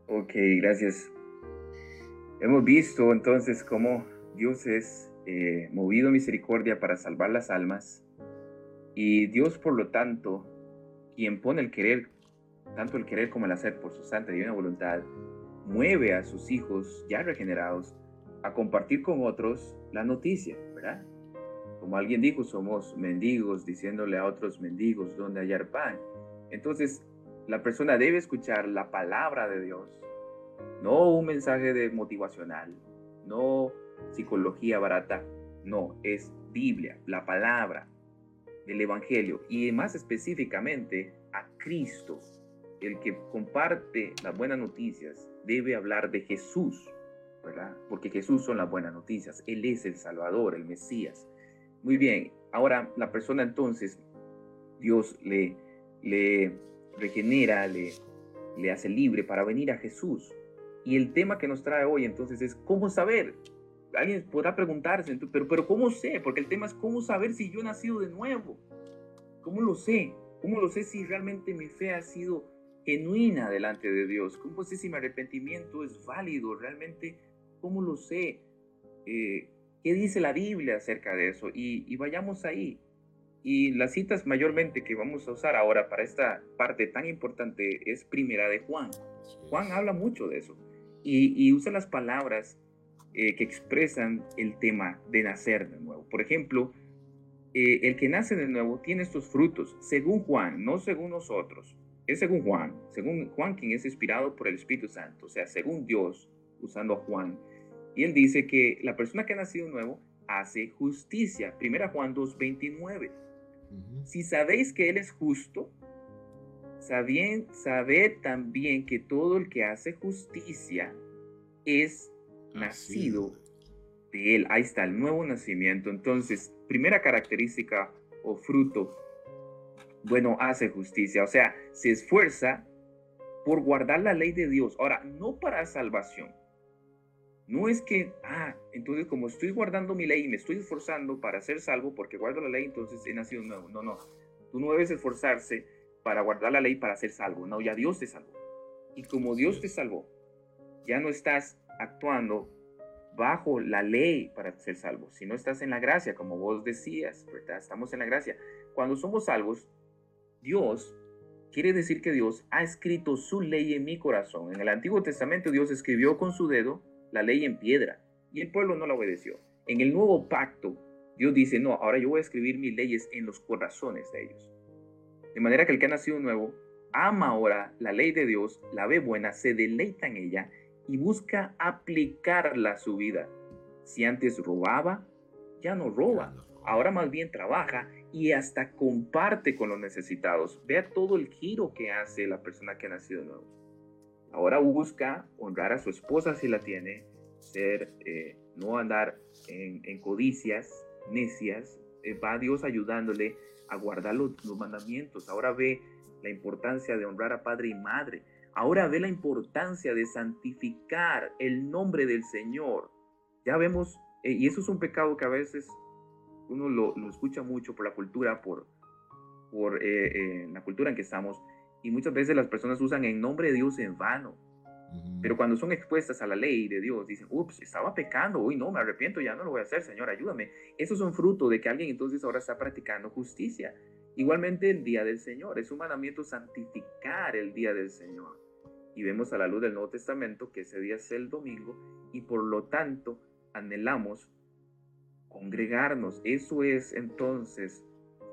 Ok, gracias. Hemos visto entonces cómo Dios es eh, movido misericordia para salvar las almas y Dios, por lo tanto, quien pone el querer, tanto el querer como el hacer por su santa y divina voluntad, mueve a sus hijos ya regenerados a compartir con otros la noticia, ¿verdad? Como alguien dijo, somos mendigos diciéndole a otros mendigos dónde hallar pan. Entonces, la persona debe escuchar la palabra de Dios, no un mensaje de motivacional, no psicología barata, no, es Biblia, la palabra del Evangelio y más específicamente a Cristo. El que comparte las buenas noticias debe hablar de Jesús, ¿verdad? Porque Jesús son las buenas noticias, Él es el Salvador, el Mesías. Muy bien, ahora la persona entonces, Dios le, le regenera, le, le hace libre para venir a Jesús. Y el tema que nos trae hoy entonces es cómo saber. Alguien podrá preguntarse, pero, pero ¿cómo sé? Porque el tema es cómo saber si yo he nacido de nuevo. ¿Cómo lo sé? ¿Cómo lo sé si realmente mi fe ha sido genuina delante de Dios? ¿Cómo sé si mi arrepentimiento es válido realmente? ¿Cómo lo sé? Eh, ¿Qué dice la Biblia acerca de eso? Y, vayamos ahí. Y las citas mayormente que vamos a usar ahora para esta parte tan importante es primera de Juan. Juan habla mucho de eso y, usa las palabras eh, que expresan el tema de nacer de nuevo. Por ejemplo, eh, el que nace de nuevo tiene estos frutos, según Juan, no según nosotros. Es según Juan, según Juan quien es inspirado por el Espíritu Santo, o sea, según Dios, usando a Juan y él dice que la persona que ha nacido nuevo hace justicia. Primera Juan 2.29. Si sabéis que Él es justo, sabien, sabed también que todo el que hace justicia es nacido de Él. Ahí está el nuevo nacimiento. Entonces, primera característica o fruto, bueno, hace justicia. O sea, se esfuerza por guardar la ley de Dios. Ahora, no para salvación no es que, ah, entonces como estoy guardando mi ley y me estoy esforzando para ser salvo porque guardo la ley, entonces he nacido nuevo. No, no. Tú no debes esforzarse para guardar la ley para ser salvo. No, ya Dios te salvó. Y como Dios te salvó, ya no estás actuando bajo la ley para ser salvo, sino estás en la gracia, como vos decías, ¿verdad? Estamos en la gracia. Cuando somos salvos, Dios quiere decir que Dios ha escrito su ley en mi corazón. En el Antiguo Testamento Dios escribió con su dedo la ley en piedra y el pueblo no la obedeció. En el nuevo pacto, Dios dice, no, ahora yo voy a escribir mis leyes en los corazones de ellos. De manera que el que ha nacido nuevo ama ahora la ley de Dios, la ve buena, se deleita en ella y busca aplicarla a su vida. Si antes robaba, ya no roba. Ahora más bien trabaja y hasta comparte con los necesitados. Vea todo el giro que hace la persona que ha nacido nuevo. Ahora busca honrar a su esposa si la tiene, ser, eh, no andar en, codicias necias, eh, va Dios ayudándole a guardar los, mandamientos. Ahora ve la importancia de honrar a padre y madre. Ahora ve la importancia de santificar el nombre del Señor. Ya vemos, eh, y eso es un pecado que a veces uno lo, escucha mucho por la cultura, por, por eh, la cultura en que estamos, y muchas veces las personas usan en nombre de Dios en vano. Pero cuando son expuestas a la ley de Dios, dicen, ups, estaba pecando, uy, no, me arrepiento, ya no lo voy a hacer, Señor, ayúdame. Eso es un fruto de que alguien entonces ahora está practicando justicia. Igualmente el día del Señor, es un mandamiento santificar el día del Señor. Y vemos a la luz del Nuevo Testamento que ese día es el domingo y por lo tanto anhelamos congregarnos. Eso es entonces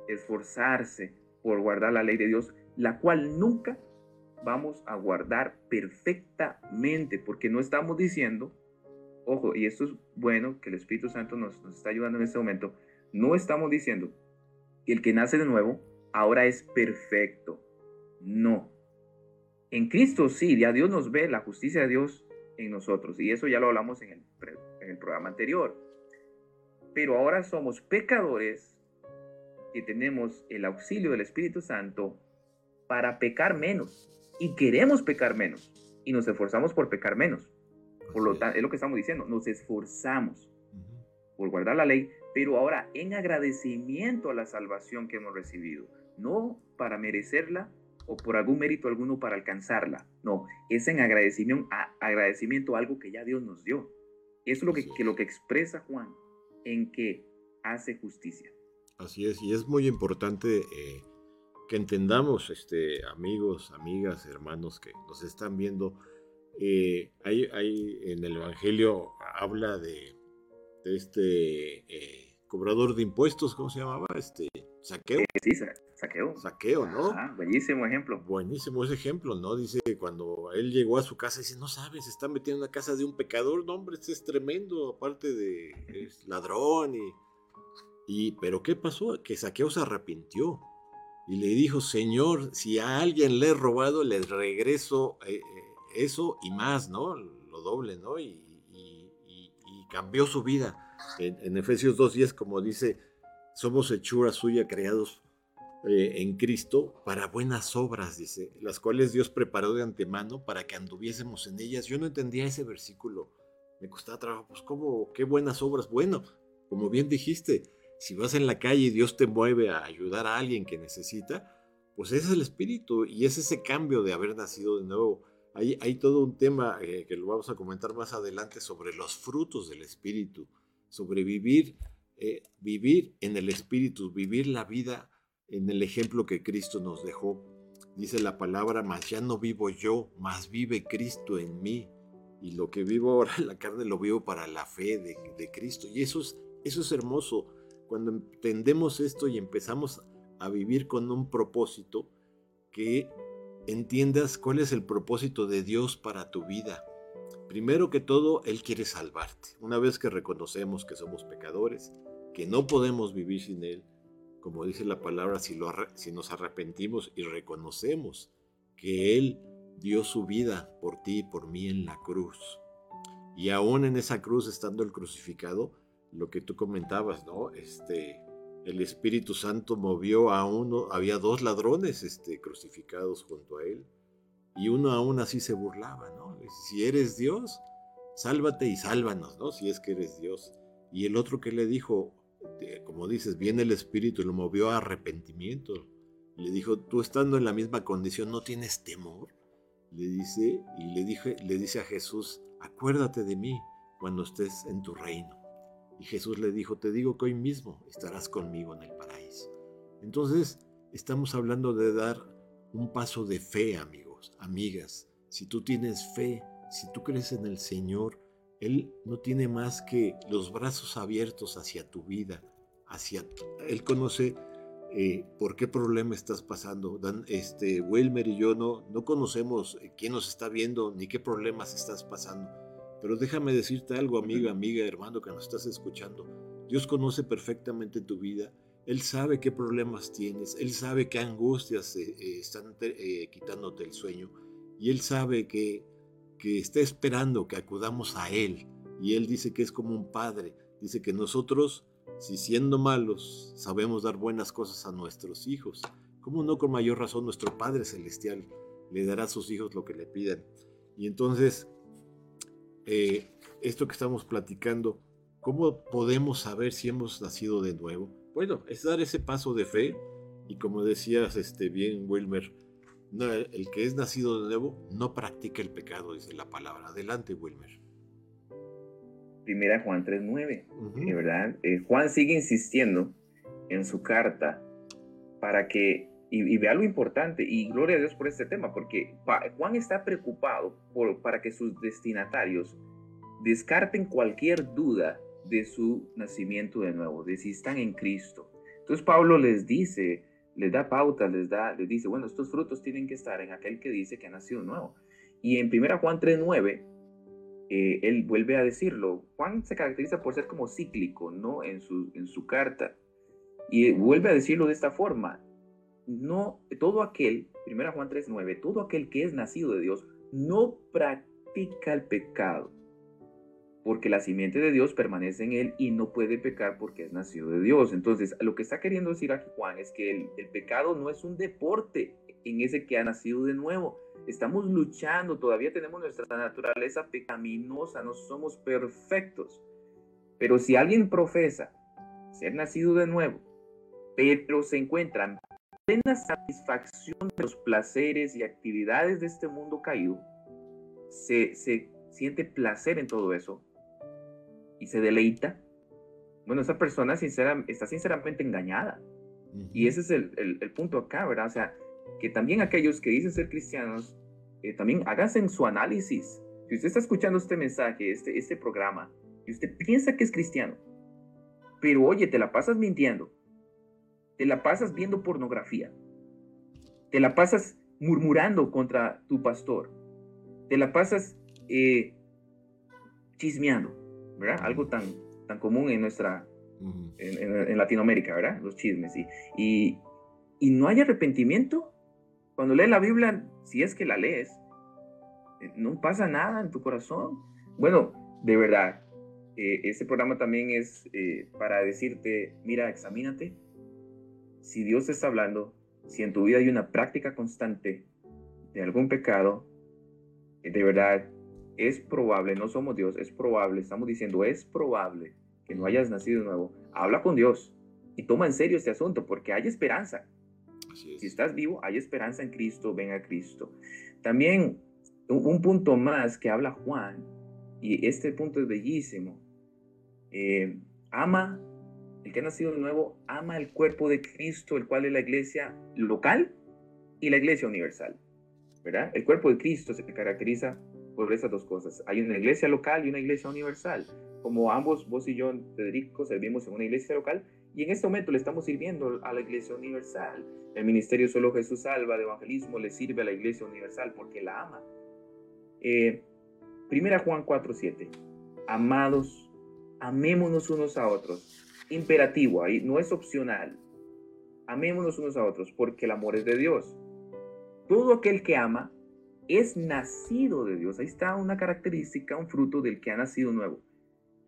esforzarse por guardar la ley de Dios, la cual nunca vamos a guardar perfectamente, porque no estamos diciendo, ojo, y esto es bueno que el Espíritu Santo nos, está ayudando en este momento, no estamos diciendo que el que nace de nuevo ahora es perfecto. No. En Cristo sí, ya Dios nos ve la justicia de Dios en nosotros, y eso ya lo hablamos en el, en el programa anterior. Pero ahora somos pecadores que tenemos el auxilio del Espíritu Santo para pecar menos. Y queremos pecar menos. Y nos esforzamos por pecar menos. Por lo tanto, es. lo que estamos diciendo, nos esforzamos por guardar la ley, pero ahora en agradecimiento a la salvación que hemos recibido, no para merecerla o por algún mérito alguno para alcanzarla, no, es en agradecimiento a, agradecimiento a algo que ya Dios nos dio. Eso es lo que, lo que expresa Juan, en que hace justicia. Así es, y es muy importante eh, que entendamos, este, amigos, amigas, hermanos que nos están viendo, eh, hay, en el Evangelio habla de, este eh, cobrador de impuestos, ¿cómo se llamaba? Este, saqueo. Sí, saqueo. Saqueo, ¿no? Ah, buenísimo ejemplo. Buenísimo ese ejemplo, ¿no? Dice, cuando él llegó a su casa, dice, no sabes, se está metiendo en la casa de un pecador, no, hombre, este es tremendo, aparte de es ladrón y... Y, pero ¿qué pasó? Que Saqueo se arrepintió y le dijo, Señor, si a alguien le he robado, le regreso eh, eh, eso y más, ¿no? Lo doble, ¿no? Y, cambió su vida. En, en Efesios 2.10, como dice, somos hechura suya, creados eh, en Cristo para buenas obras, dice, las cuales Dios preparó de antemano para que anduviésemos en ellas. Yo no entendía ese versículo, me costaba trabajo, pues ¿cómo? ¿Qué buenas obras? Bueno, como bien dijiste, si vas en la calle y Dios te mueve a ayudar a alguien que necesita, pues es el espíritu y es ese cambio de haber nacido de nuevo. Hay, todo un tema eh, que lo vamos a comentar más adelante sobre los frutos del espíritu, sobre vivir, eh, vivir en el espíritu, vivir la vida en el ejemplo que Cristo nos dejó. Dice la palabra, más ya no vivo yo, más vive Cristo en mí. Y lo que vivo ahora en la carne lo vivo para la fe de, de Cristo. Y eso es, eso es hermoso cuando entendemos esto y empezamos a vivir con un propósito, que entiendas cuál es el propósito de Dios para tu vida. Primero que todo, Él quiere salvarte. Una vez que reconocemos que somos pecadores, que no podemos vivir sin Él, como dice la palabra, si, nos arrepentimos y reconocemos que Él dio su vida por ti y por mí en la cruz. Y aún en esa cruz, estando el crucificado, lo que tú comentabas, ¿no? Este, el Espíritu Santo movió a uno, había dos ladrones este, crucificados junto a él, y uno aún así se burlaba, ¿no? Si eres Dios, sálvate y sálvanos, ¿no? Si es que eres Dios. Y el otro que le dijo, como dices, viene el Espíritu, lo movió a arrepentimiento. Le dijo, tú estando en la misma condición, ¿no tienes temor? Le dice, y le, dije, le dice a Jesús, acuérdate de mí cuando estés en tu reino. Y Jesús le dijo, te digo que hoy mismo estarás conmigo en el paraíso. Entonces, estamos hablando de dar un paso de fe, amigos, amigas. Si tú tienes fe, si tú crees en el Señor, Él no tiene más que los brazos abiertos hacia tu vida, hacia... Él conoce eh, por qué problema estás pasando. Dan, este, Wilmer y yo no, no conocemos eh, quién nos está viendo ni qué problemas estás pasando pero déjame decirte algo, amiga, amiga, hermano, que nos estás escuchando. Dios conoce perfectamente tu vida. Él sabe qué problemas tienes. Él sabe qué angustias eh, eh, están eh, quitándote el sueño. Y Él sabe que, que está esperando que acudamos a Él. Y Él dice que es como un padre. Dice que nosotros si siendo malos sabemos dar buenas cosas a nuestros hijos, ¿cómo no con mayor razón nuestro Padre Celestial le dará a sus hijos lo que le pidan? Y entonces, eh, esto que estamos platicando, ¿cómo podemos saber si hemos nacido de nuevo? Bueno, es dar ese paso de fe y como decías este, bien, Wilmer, el que es nacido de nuevo no practica el pecado, dice la palabra. Adelante, Wilmer. Primera Juan 3.9, ¿verdad? Eh, Juan sigue insistiendo en su carta para que, y, vea lo importante, y gloria a Dios por este tema, porque Juan está preocupado por, para que sus destinatarios descarten cualquier duda de su nacimiento de nuevo, de si están en Cristo. Entonces Pablo les dice, les da pautas, les, da, les dice, bueno, estos frutos tienen que estar en aquel que dice que ha nacido nuevo. Y en 1 Juan 3.9, eh, él vuelve a decirlo. Juan se caracteriza por ser como cíclico, ¿no? En su, en su carta. Y vuelve a decirlo de esta forma. No, todo aquel, 1 Juan 3.9, todo aquel que es nacido de Dios no practica el pecado porque la simiente de Dios permanece en él y no puede pecar porque es nacido de Dios. Entonces, lo que está queriendo decir aquí Juan es que el, pecado no es un deporte en ese que ha nacido de nuevo. Estamos luchando, todavía tenemos nuestra naturaleza pecaminosa, no somos perfectos. Pero si alguien profesa ser nacido de nuevo, pero se encuentra en plena satisfacción de los placeres y actividades de este mundo caído, se, se siente placer en todo eso, y se deleita, bueno, esa persona sincera, está sinceramente engañada. Y ese es el, el, punto acá, ¿verdad? O sea, que también aquellos que dicen ser cristianos, eh, también háganse en su análisis. Si usted está escuchando este mensaje, este, este programa, y usted piensa que es cristiano, pero oye, te la pasas mintiendo, te la pasas viendo pornografía, te la pasas murmurando contra tu pastor, te la pasas eh, chismeando, ¿verdad? Algo tan, tan común en nuestra, en, Latinoamérica, ¿verdad? Los chismes. Y, y, no hay arrepentimiento. Cuando lees la Biblia, si es que la lees, eh, no pasa nada en tu corazón. Bueno, de verdad, eh, este programa también es eh, para decirte, mira, examínate. Si Dios está hablando, si en tu vida hay una práctica constante de algún pecado, de verdad, es probable, no somos Dios, es probable, estamos diciendo, es probable que no hayas nacido de nuevo. Habla con Dios y toma en serio este asunto porque hay esperanza. Si estás vivo, hay esperanza en Cristo, ven a Cristo. También un, punto más que habla Juan, y este punto es bellísimo. Eh, ama, el que ha nacido de nuevo, ama el cuerpo de Cristo, el cual es la iglesia local y la iglesia universal. ¿verdad? El cuerpo de Cristo se caracteriza por esas dos cosas. Hay una iglesia local y una iglesia universal. Como ambos, vos y yo, Federico, servimos en una iglesia local y en este momento le estamos sirviendo a la iglesia universal. El ministerio Solo Jesús Salva de Evangelismo le sirve a la iglesia universal porque la ama. Eh, primera Juan 4:7. Amados, amémonos unos a otros. Imperativo, ahí no es opcional. Amémonos unos a otros porque el amor es de Dios. Todo aquel que ama es nacido de Dios. Ahí está una característica, un fruto del que ha nacido nuevo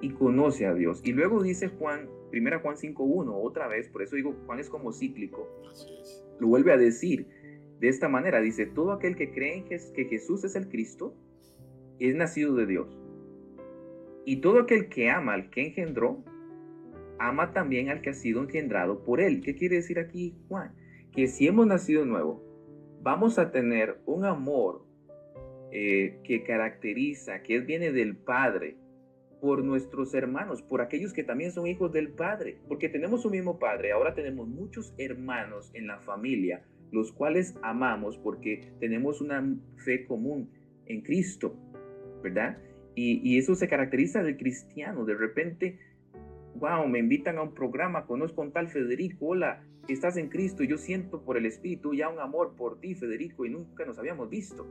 y conoce a Dios. Y luego dice Juan, primera Juan 5.1, otra vez, por eso digo, Juan es como cíclico. Lo vuelve a decir de esta manera, dice, todo aquel que cree que Jesús es el Cristo, es nacido de Dios. Y todo aquel que ama al que engendró, ama también al que ha sido engendrado por él. ¿Qué quiere decir aquí Juan? Que si hemos nacido nuevo, vamos a tener un amor eh, que caracteriza, que viene del Padre, por nuestros hermanos, por aquellos que también son hijos del Padre, porque tenemos un mismo Padre, ahora tenemos muchos hermanos en la familia, los cuales amamos porque tenemos una fe común en Cristo, ¿verdad? Y, y eso se caracteriza del cristiano, de repente, wow, me invitan a un programa, conozco a un tal Federico, hola, estás en Cristo, yo siento por el Espíritu ya un amor por ti, Federico, y nunca nos habíamos visto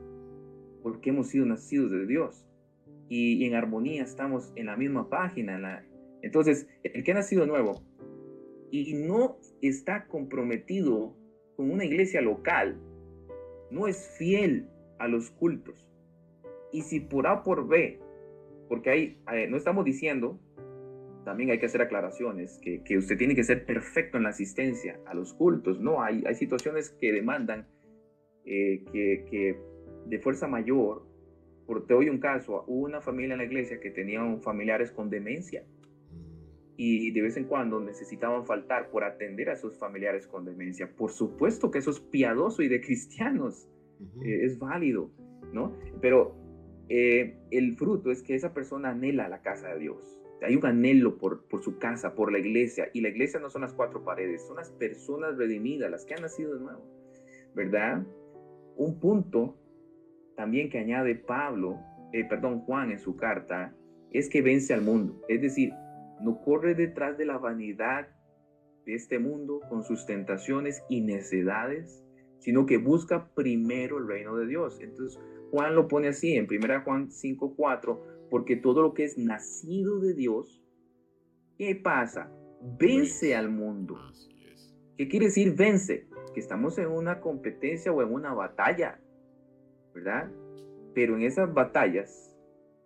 porque hemos sido nacidos de Dios y, en armonía estamos en la misma página. Entonces, el que ha nacido nuevo y no está comprometido con una iglesia local, no es fiel a los cultos. Y si por A por B, porque ahí eh, no estamos diciendo también hay que hacer aclaraciones, que, que, usted tiene que ser perfecto en la asistencia a los cultos, ¿no? Hay, hay situaciones que demandan eh, que, que, de fuerza mayor, por te doy un caso, hubo una familia en la iglesia que tenían familiares con demencia y de vez en cuando necesitaban faltar por atender a sus familiares con demencia. Por supuesto que eso es piadoso y de cristianos, eh, es válido, ¿no? Pero eh, el fruto es que esa persona anhela la casa de Dios hay un anhelo por, por su casa, por la iglesia, y la iglesia no son las cuatro paredes, son las personas redimidas, las que han nacido de nuevo, ¿verdad? Un punto también que añade Pablo, eh, perdón, Juan en su carta, es que vence al mundo, es decir, no corre detrás de la vanidad de este mundo con sus tentaciones y necedades, sino que busca primero el reino de Dios. Entonces, Juan lo pone así en 1 Juan 5:4, porque todo lo que es nacido de Dios, ¿qué pasa? Vence al mundo. ¿Qué quiere decir vence? Que estamos en una competencia o en una batalla, ¿verdad? Pero en esas batallas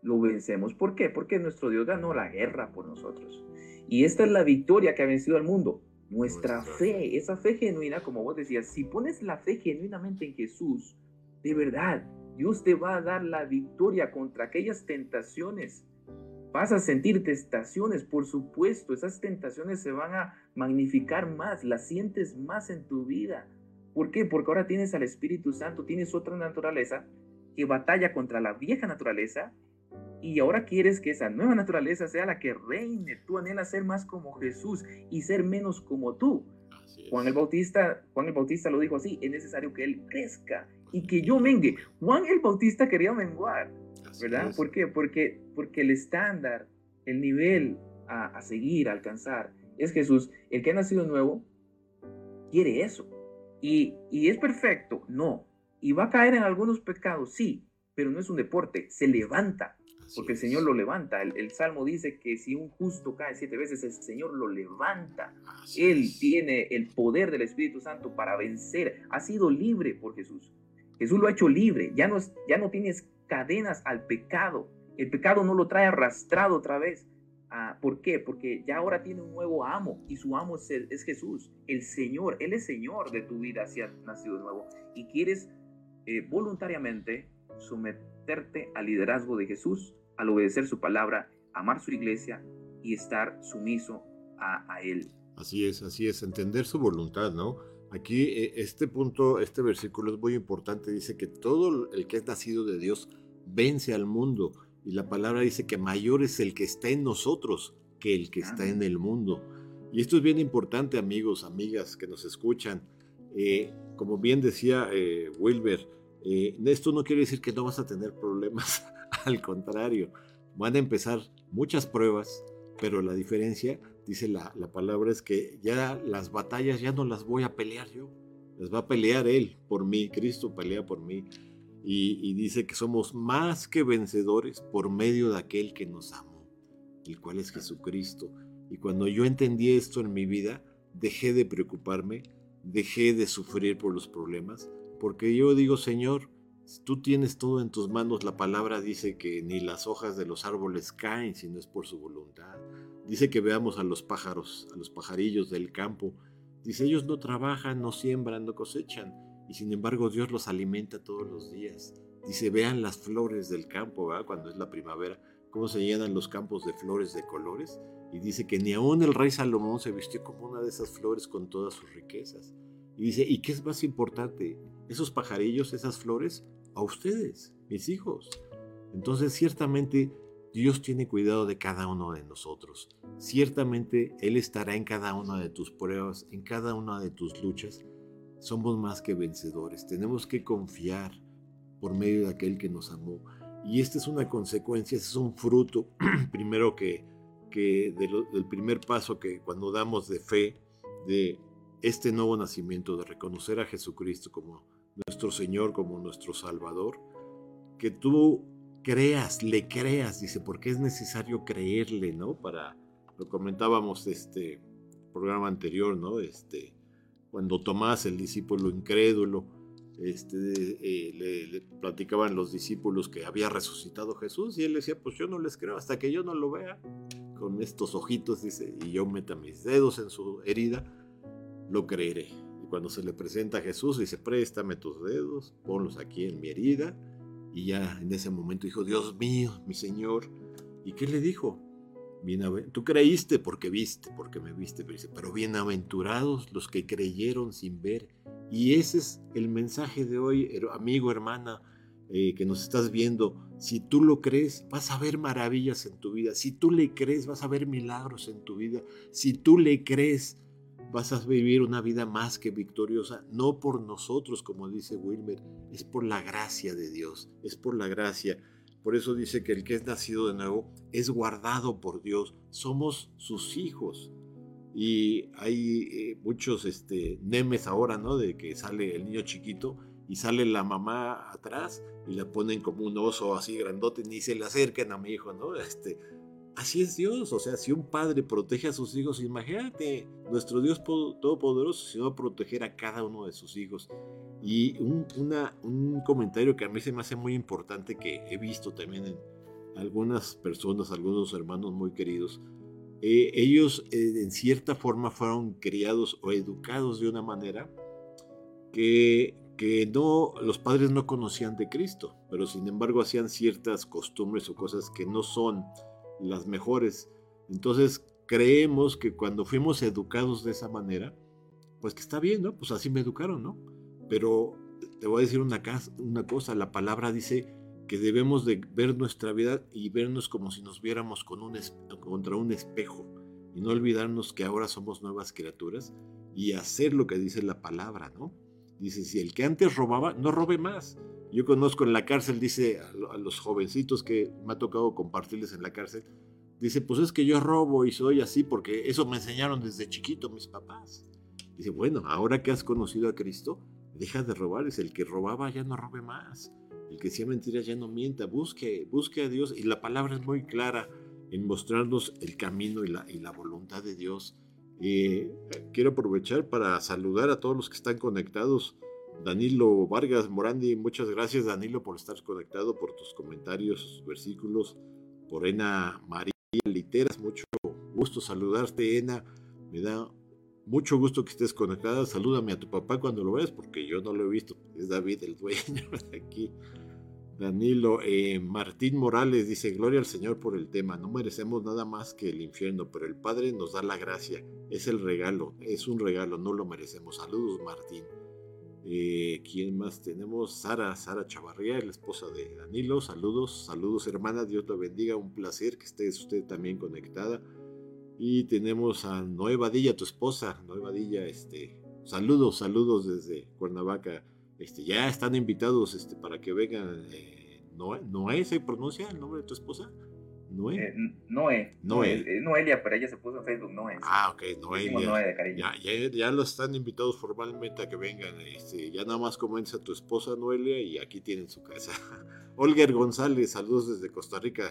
lo vencemos. ¿Por qué? Porque nuestro Dios ganó la guerra por nosotros. Y esta es la victoria que ha vencido al mundo. Nuestra fe, esa fe genuina, como vos decías, si pones la fe genuinamente en Jesús, de verdad, Dios te va a dar la victoria contra aquellas tentaciones. Vas a sentir tentaciones, por supuesto, esas tentaciones se van a magnificar más, las sientes más en tu vida. ¿Por qué? Porque ahora tienes al Espíritu Santo, tienes otra naturaleza que batalla contra la vieja naturaleza y ahora quieres que esa nueva naturaleza sea la que reine. Tú anhelas ser más como Jesús y ser menos como tú. Juan el Bautista, Juan el Bautista lo dijo así, es necesario que él crezca y que yo mengue. Juan el Bautista quería menguar, ¿verdad? ¿Por qué? Porque, porque el estándar, el nivel a, seguir, a alcanzar, es Jesús. El que ha nacido nuevo quiere eso. Y, y es perfecto, no. Y va a caer en algunos pecados, sí, pero no es un deporte, se levanta porque el Señor lo levanta. El, Salmo dice que si un justo cae siete veces, el Señor lo levanta. Él tiene el poder del Espíritu Santo para vencer. Ha sido libre por Jesús. Jesús lo ha hecho libre. Ya no, ya no tienes cadenas al pecado. El pecado no lo trae arrastrado otra vez. Ah, ¿Por qué? Porque ya ahora tiene un nuevo amo y su amo es, Jesús, el Señor. Él es Señor de tu vida si has nacido nuevo. Y quieres eh, voluntariamente someterte al liderazgo de Jesús, al obedecer su palabra, amar su iglesia y estar sumiso a, Él. Así es, así es, entender su voluntad, ¿no? Aquí eh, este punto, este versículo es muy importante, dice que todo el que es nacido de Dios vence al mundo y la palabra dice que mayor es el que está en nosotros que el que está en el mundo. Y esto es bien importante, amigos, amigas que nos escuchan. Eh, como bien decía eh, Wilber, eh, esto no quiere decir que no vas a tener problemas, al contrario, van a empezar muchas pruebas, pero la diferencia, dice la, palabra, es que ya las batallas ya no las voy a pelear yo, las va a pelear Él por mí, Cristo pelea por mí. Y, y dice que somos más que vencedores por medio de aquel que nos amó, el cual es Jesucristo. Y cuando yo entendí esto en mi vida, dejé de preocuparme, dejé de sufrir por los problemas porque yo digo, Señor, tú tienes todo en tus manos, la palabra dice que ni las hojas de los árboles caen si no es por su voluntad. Dice que veamos a los pájaros, a los pajarillos del campo. Dice, ellos no trabajan, no siembran, no cosechan, y sin embargo Dios los alimenta todos los días. Dice, vean las flores del campo, ¿verdad? cuando es la primavera, cómo se llenan los campos de flores de colores. Y dice que ni aún el rey Salomón se vistió como una de esas flores con todas sus riquezas. Y dice, ¿y qué es más importante? ¿Esos pajarillos, esas flores? A ustedes, mis hijos. Entonces, ciertamente, Dios tiene cuidado de cada uno de nosotros. Ciertamente, Él estará en cada una de tus pruebas, en cada una de tus luchas. Somos más que vencedores. Tenemos que confiar por medio de aquel que nos amó. Y esta es una consecuencia, es un fruto, primero que, que del primer paso que cuando damos de fe, de este nuevo nacimiento de reconocer a Jesucristo como nuestro Señor, como nuestro Salvador, que tú creas, le creas, dice, porque es necesario creerle, ¿no? Para, lo comentábamos este programa anterior, ¿no? Este, cuando Tomás, el discípulo incrédulo, este, eh, le, le, platicaban los discípulos que había resucitado Jesús y él decía, pues yo no les creo hasta que yo no lo vea. con estos ojitos, dice, y yo meta mis dedos en su herida, lo creeré. Y cuando se le presenta a Jesús, dice, préstame tus dedos, ponlos aquí en mi herida. Y ya en ese momento dijo, Dios mío, mi Señor. ¿Y qué le dijo? Tú creíste porque viste, porque me viste, pero bienaventurados los que creyeron sin ver. Y ese es el mensaje de hoy, amigo, hermana, eh, que nos estás viendo. Si tú lo crees, vas a ver maravillas en tu vida. Si tú le crees, vas a ver milagros en tu vida. Si tú le crees, vas a vivir una vida más que victoriosa, no por nosotros, como dice Wilmer, es por la gracia de Dios, es por la gracia. Por eso dice que el que es nacido de nuevo es guardado por Dios. Somos sus hijos. Y hay eh, muchos este, nemes ahora, ¿no? De que sale el niño chiquito y sale la mamá atrás y la ponen como un oso así grandote, ni se le acerquen a mi hijo, ¿no? Este, así es Dios. O sea, si un padre protege a sus hijos, imagínate, nuestro Dios Todopoderoso, si a proteger a cada uno de sus hijos. Y un, un comentario que a mí se me hace muy importante que he visto también en algunas personas, algunos hermanos muy queridos, eh, ellos eh, en cierta forma fueron criados o educados de una manera que, que no, los padres no conocían de Cristo, pero sin embargo hacían ciertas costumbres o cosas que no son las mejores. Entonces creemos que cuando fuimos educados de esa manera, pues que está bien, ¿no? Pues así me educaron, ¿no? Pero te voy a decir una, una cosa, la palabra dice que debemos de ver nuestra vida y vernos como si nos viéramos con un contra un espejo y no olvidarnos que ahora somos nuevas criaturas y hacer lo que dice la palabra, ¿no? Dice, si el que antes robaba, no robe más. Yo conozco en la cárcel, dice a, los jovencitos que me ha tocado compartirles en la cárcel, dice, pues es que yo robo y soy así porque eso me enseñaron desde chiquito mis papás. Dice, bueno, ahora que has conocido a Cristo, deja de robar, es el que robaba ya no robe más, el que decía mentiras ya no mienta, busque, busque a Dios y la palabra es muy clara en mostrarnos el camino y la, y la voluntad de Dios. Eh, quiero aprovechar para saludar a todos los que están conectados. Danilo Vargas Morandi, muchas gracias Danilo por estar conectado, por tus comentarios, versículos. Por Ena María Literas, mucho gusto saludarte, Ena. Me da mucho gusto que estés conectada. Salúdame a tu papá cuando lo veas, porque yo no lo he visto. Es David el dueño de aquí. Danilo, eh, Martín Morales dice, Gloria al Señor por el tema. No merecemos nada más que el infierno, pero el Padre nos da la gracia. Es el regalo, es un regalo, no lo merecemos. Saludos, Martín. Eh, ¿Quién más tenemos? Sara, Sara Chavarría, la esposa de Danilo. Saludos, saludos hermana, Dios te bendiga, un placer que estés usted también conectada. Y tenemos a Noé Vadilla, tu esposa, Noé Vadilla, este, saludos, saludos desde Cuernavaca. Este, ya están invitados este, para que vengan. Eh, Noé, Noé, ¿se pronuncia el nombre de tu esposa? Noé. Eh, Noé. Noé. Eh, Noelia, pero ella se puso en Facebook Noé. Ah, ok, Noelia. Noé de cariño. Ya, ya, ya los están invitados formalmente a que vengan. Este, ya nada más comienza tu esposa Noelia y aquí tienen su casa. Olger González, saludos desde Costa Rica.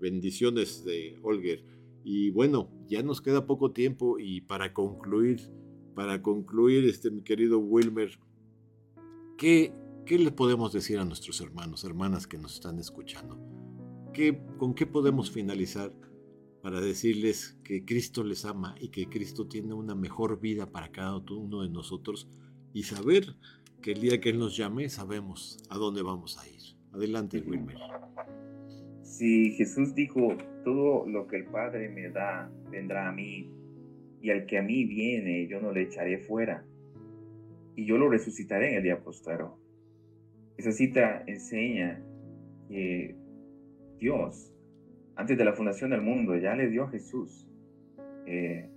Bendiciones de Olger. Y bueno, ya nos queda poco tiempo y para concluir, para concluir, este, mi querido Wilmer, ¿qué, ¿qué le podemos decir a nuestros hermanos, hermanas que nos están escuchando? ¿Qué, ¿Con qué podemos finalizar para decirles que Cristo les ama y que Cristo tiene una mejor vida para cada uno de nosotros y saber que el día que Él nos llame sabemos a dónde vamos a ir? Adelante, Wilmer. Si Jesús dijo, todo lo que el Padre me da vendrá a mí, y al que a mí viene yo no le echaré fuera, y yo lo resucitaré en el día postero. Esa cita enseña que Dios, antes de la fundación del mundo, ya le dio a Jesús eh,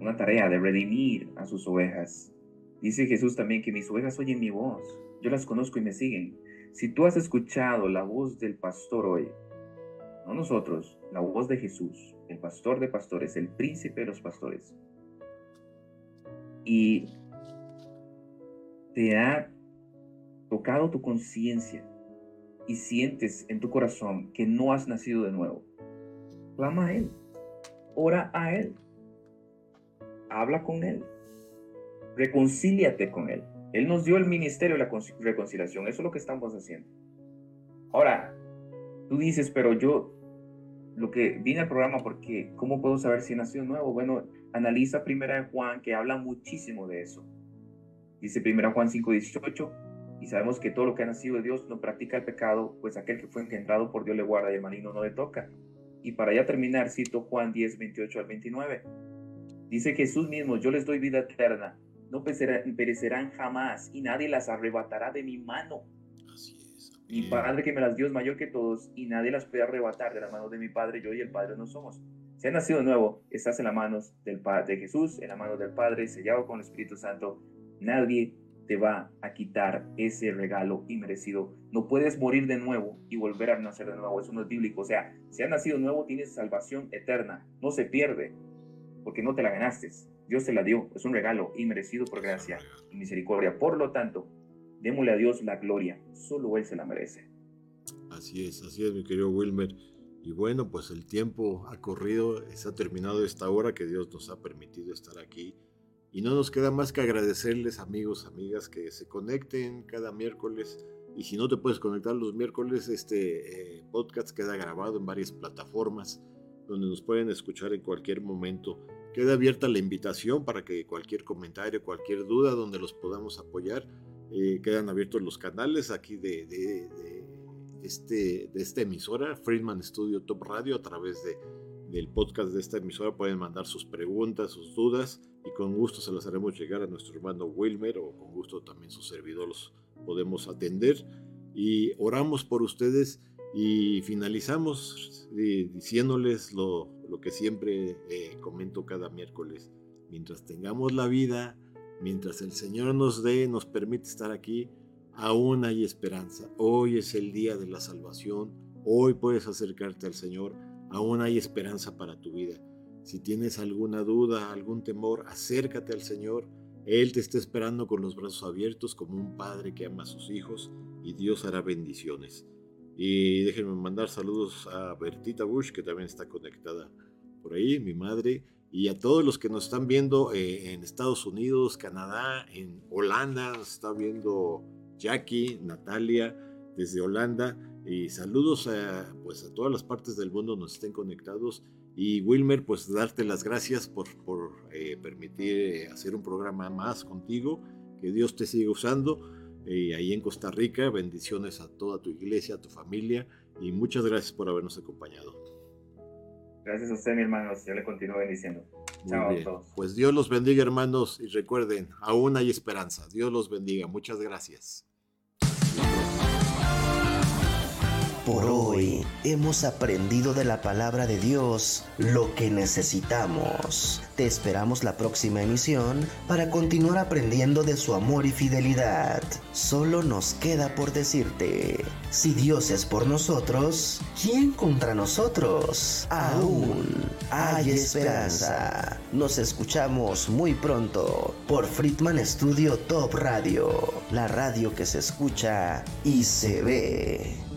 una tarea de redimir a sus ovejas. Dice Jesús también que mis ovejas oyen mi voz, yo las conozco y me siguen. Si tú has escuchado la voz del pastor hoy, no nosotros, la voz de Jesús, el pastor de pastores, el príncipe de los pastores. Y te ha tocado tu conciencia y sientes en tu corazón que no has nacido de nuevo. Clama a Él, ora a Él, habla con Él, reconcíliate con Él. Él nos dio el ministerio de la reconciliación, eso es lo que estamos haciendo. Ahora, Tú dices, pero yo lo que viene al programa, porque ¿cómo puedo saber si nació nuevo? Bueno, analiza primera de Juan, que habla muchísimo de eso. Dice primera Juan 5:18, y sabemos que todo lo que ha nacido de Dios no practica el pecado, pues aquel que fue engendrado por Dios le guarda y el maligno no le toca. Y para ya terminar, cito Juan 10, 28 al 29. Dice Jesús mismo, yo les doy vida eterna, no perecerán jamás y nadie las arrebatará de mi mano. Así es. Mi Padre que me las dio es mayor que todos y nadie las puede arrebatar de la mano de mi Padre, yo y el Padre no somos. Si has nacido de nuevo, estás en las manos del Padre, de Jesús, en las manos del Padre, sellado con el Espíritu Santo. Nadie te va a quitar ese regalo inmerecido. No puedes morir de nuevo y volver a nacer de nuevo. Eso no es bíblico. O sea, si has nacido nuevo, tienes salvación eterna. No se pierde porque no te la ganaste. Dios te la dio. Es un regalo inmerecido por gracia y misericordia. Por lo tanto, démosle a Dios la gloria. Solo Él se la merece. Así es, así es, mi querido Wilmer. Y bueno, pues el tiempo ha corrido, se ha terminado esta hora que Dios nos ha permitido estar aquí y no nos queda más que agradecerles amigos, amigas, que se conecten cada miércoles. Y si no te puedes conectar los miércoles, este eh, podcast queda grabado en varias plataformas donde nos pueden escuchar en cualquier momento. Queda abierta la invitación para que cualquier comentario, cualquier duda donde los podamos apoyar, eh, quedan abiertos los canales aquí de, de, de, este, de esta emisora, Friedman Studio Top Radio, a través de, del podcast de esta emisora pueden mandar sus preguntas, sus dudas y con gusto se las haremos llegar a nuestro hermano Wilmer o con gusto también su servidor los podemos atender y oramos por ustedes y finalizamos diciéndoles lo, lo, que siempre eh, comento cada miércoles. Mientras tengamos la vida, mientras el Señor nos dé, nos permite estar aquí, aún hay esperanza. Hoy es el día de la salvación. Hoy puedes acercarte al Señor. Aún hay esperanza para tu vida. Si tienes alguna duda, algún temor, acércate al Señor. Él te está esperando con los brazos abiertos como un padre que ama a sus hijos y Dios hará bendiciones. Y déjenme mandar saludos a Bertita Bush, que también está conectada por ahí, mi madre, y a todos los que nos están viendo eh, en Estados Unidos, Canadá, en Holanda, nos está viendo Jackie, Natalia, desde Holanda. Y saludos a, pues, a todas las partes del mundo nos estén conectados y Wilmer, pues darte las gracias por, por eh, permitir eh, hacer un programa más contigo. Que Dios te siga usando. Eh, ahí en Costa Rica, bendiciones a toda tu iglesia, a tu familia y muchas gracias por habernos acompañado. Gracias a usted, mi hermano. Yo le continúo bendiciendo. Chao a todos. Pues Dios los bendiga, hermanos, y recuerden, aún hay esperanza. Dios los bendiga. Muchas gracias. Por hoy hemos aprendido de la palabra de Dios lo que necesitamos. Te esperamos la próxima emisión para continuar aprendiendo de su amor y fidelidad. Solo nos queda por decirte, si Dios es por nosotros, ¿quién contra nosotros? Aún hay esperanza. Nos escuchamos muy pronto por Friedman Studio Top Radio, la radio que se escucha y se ve.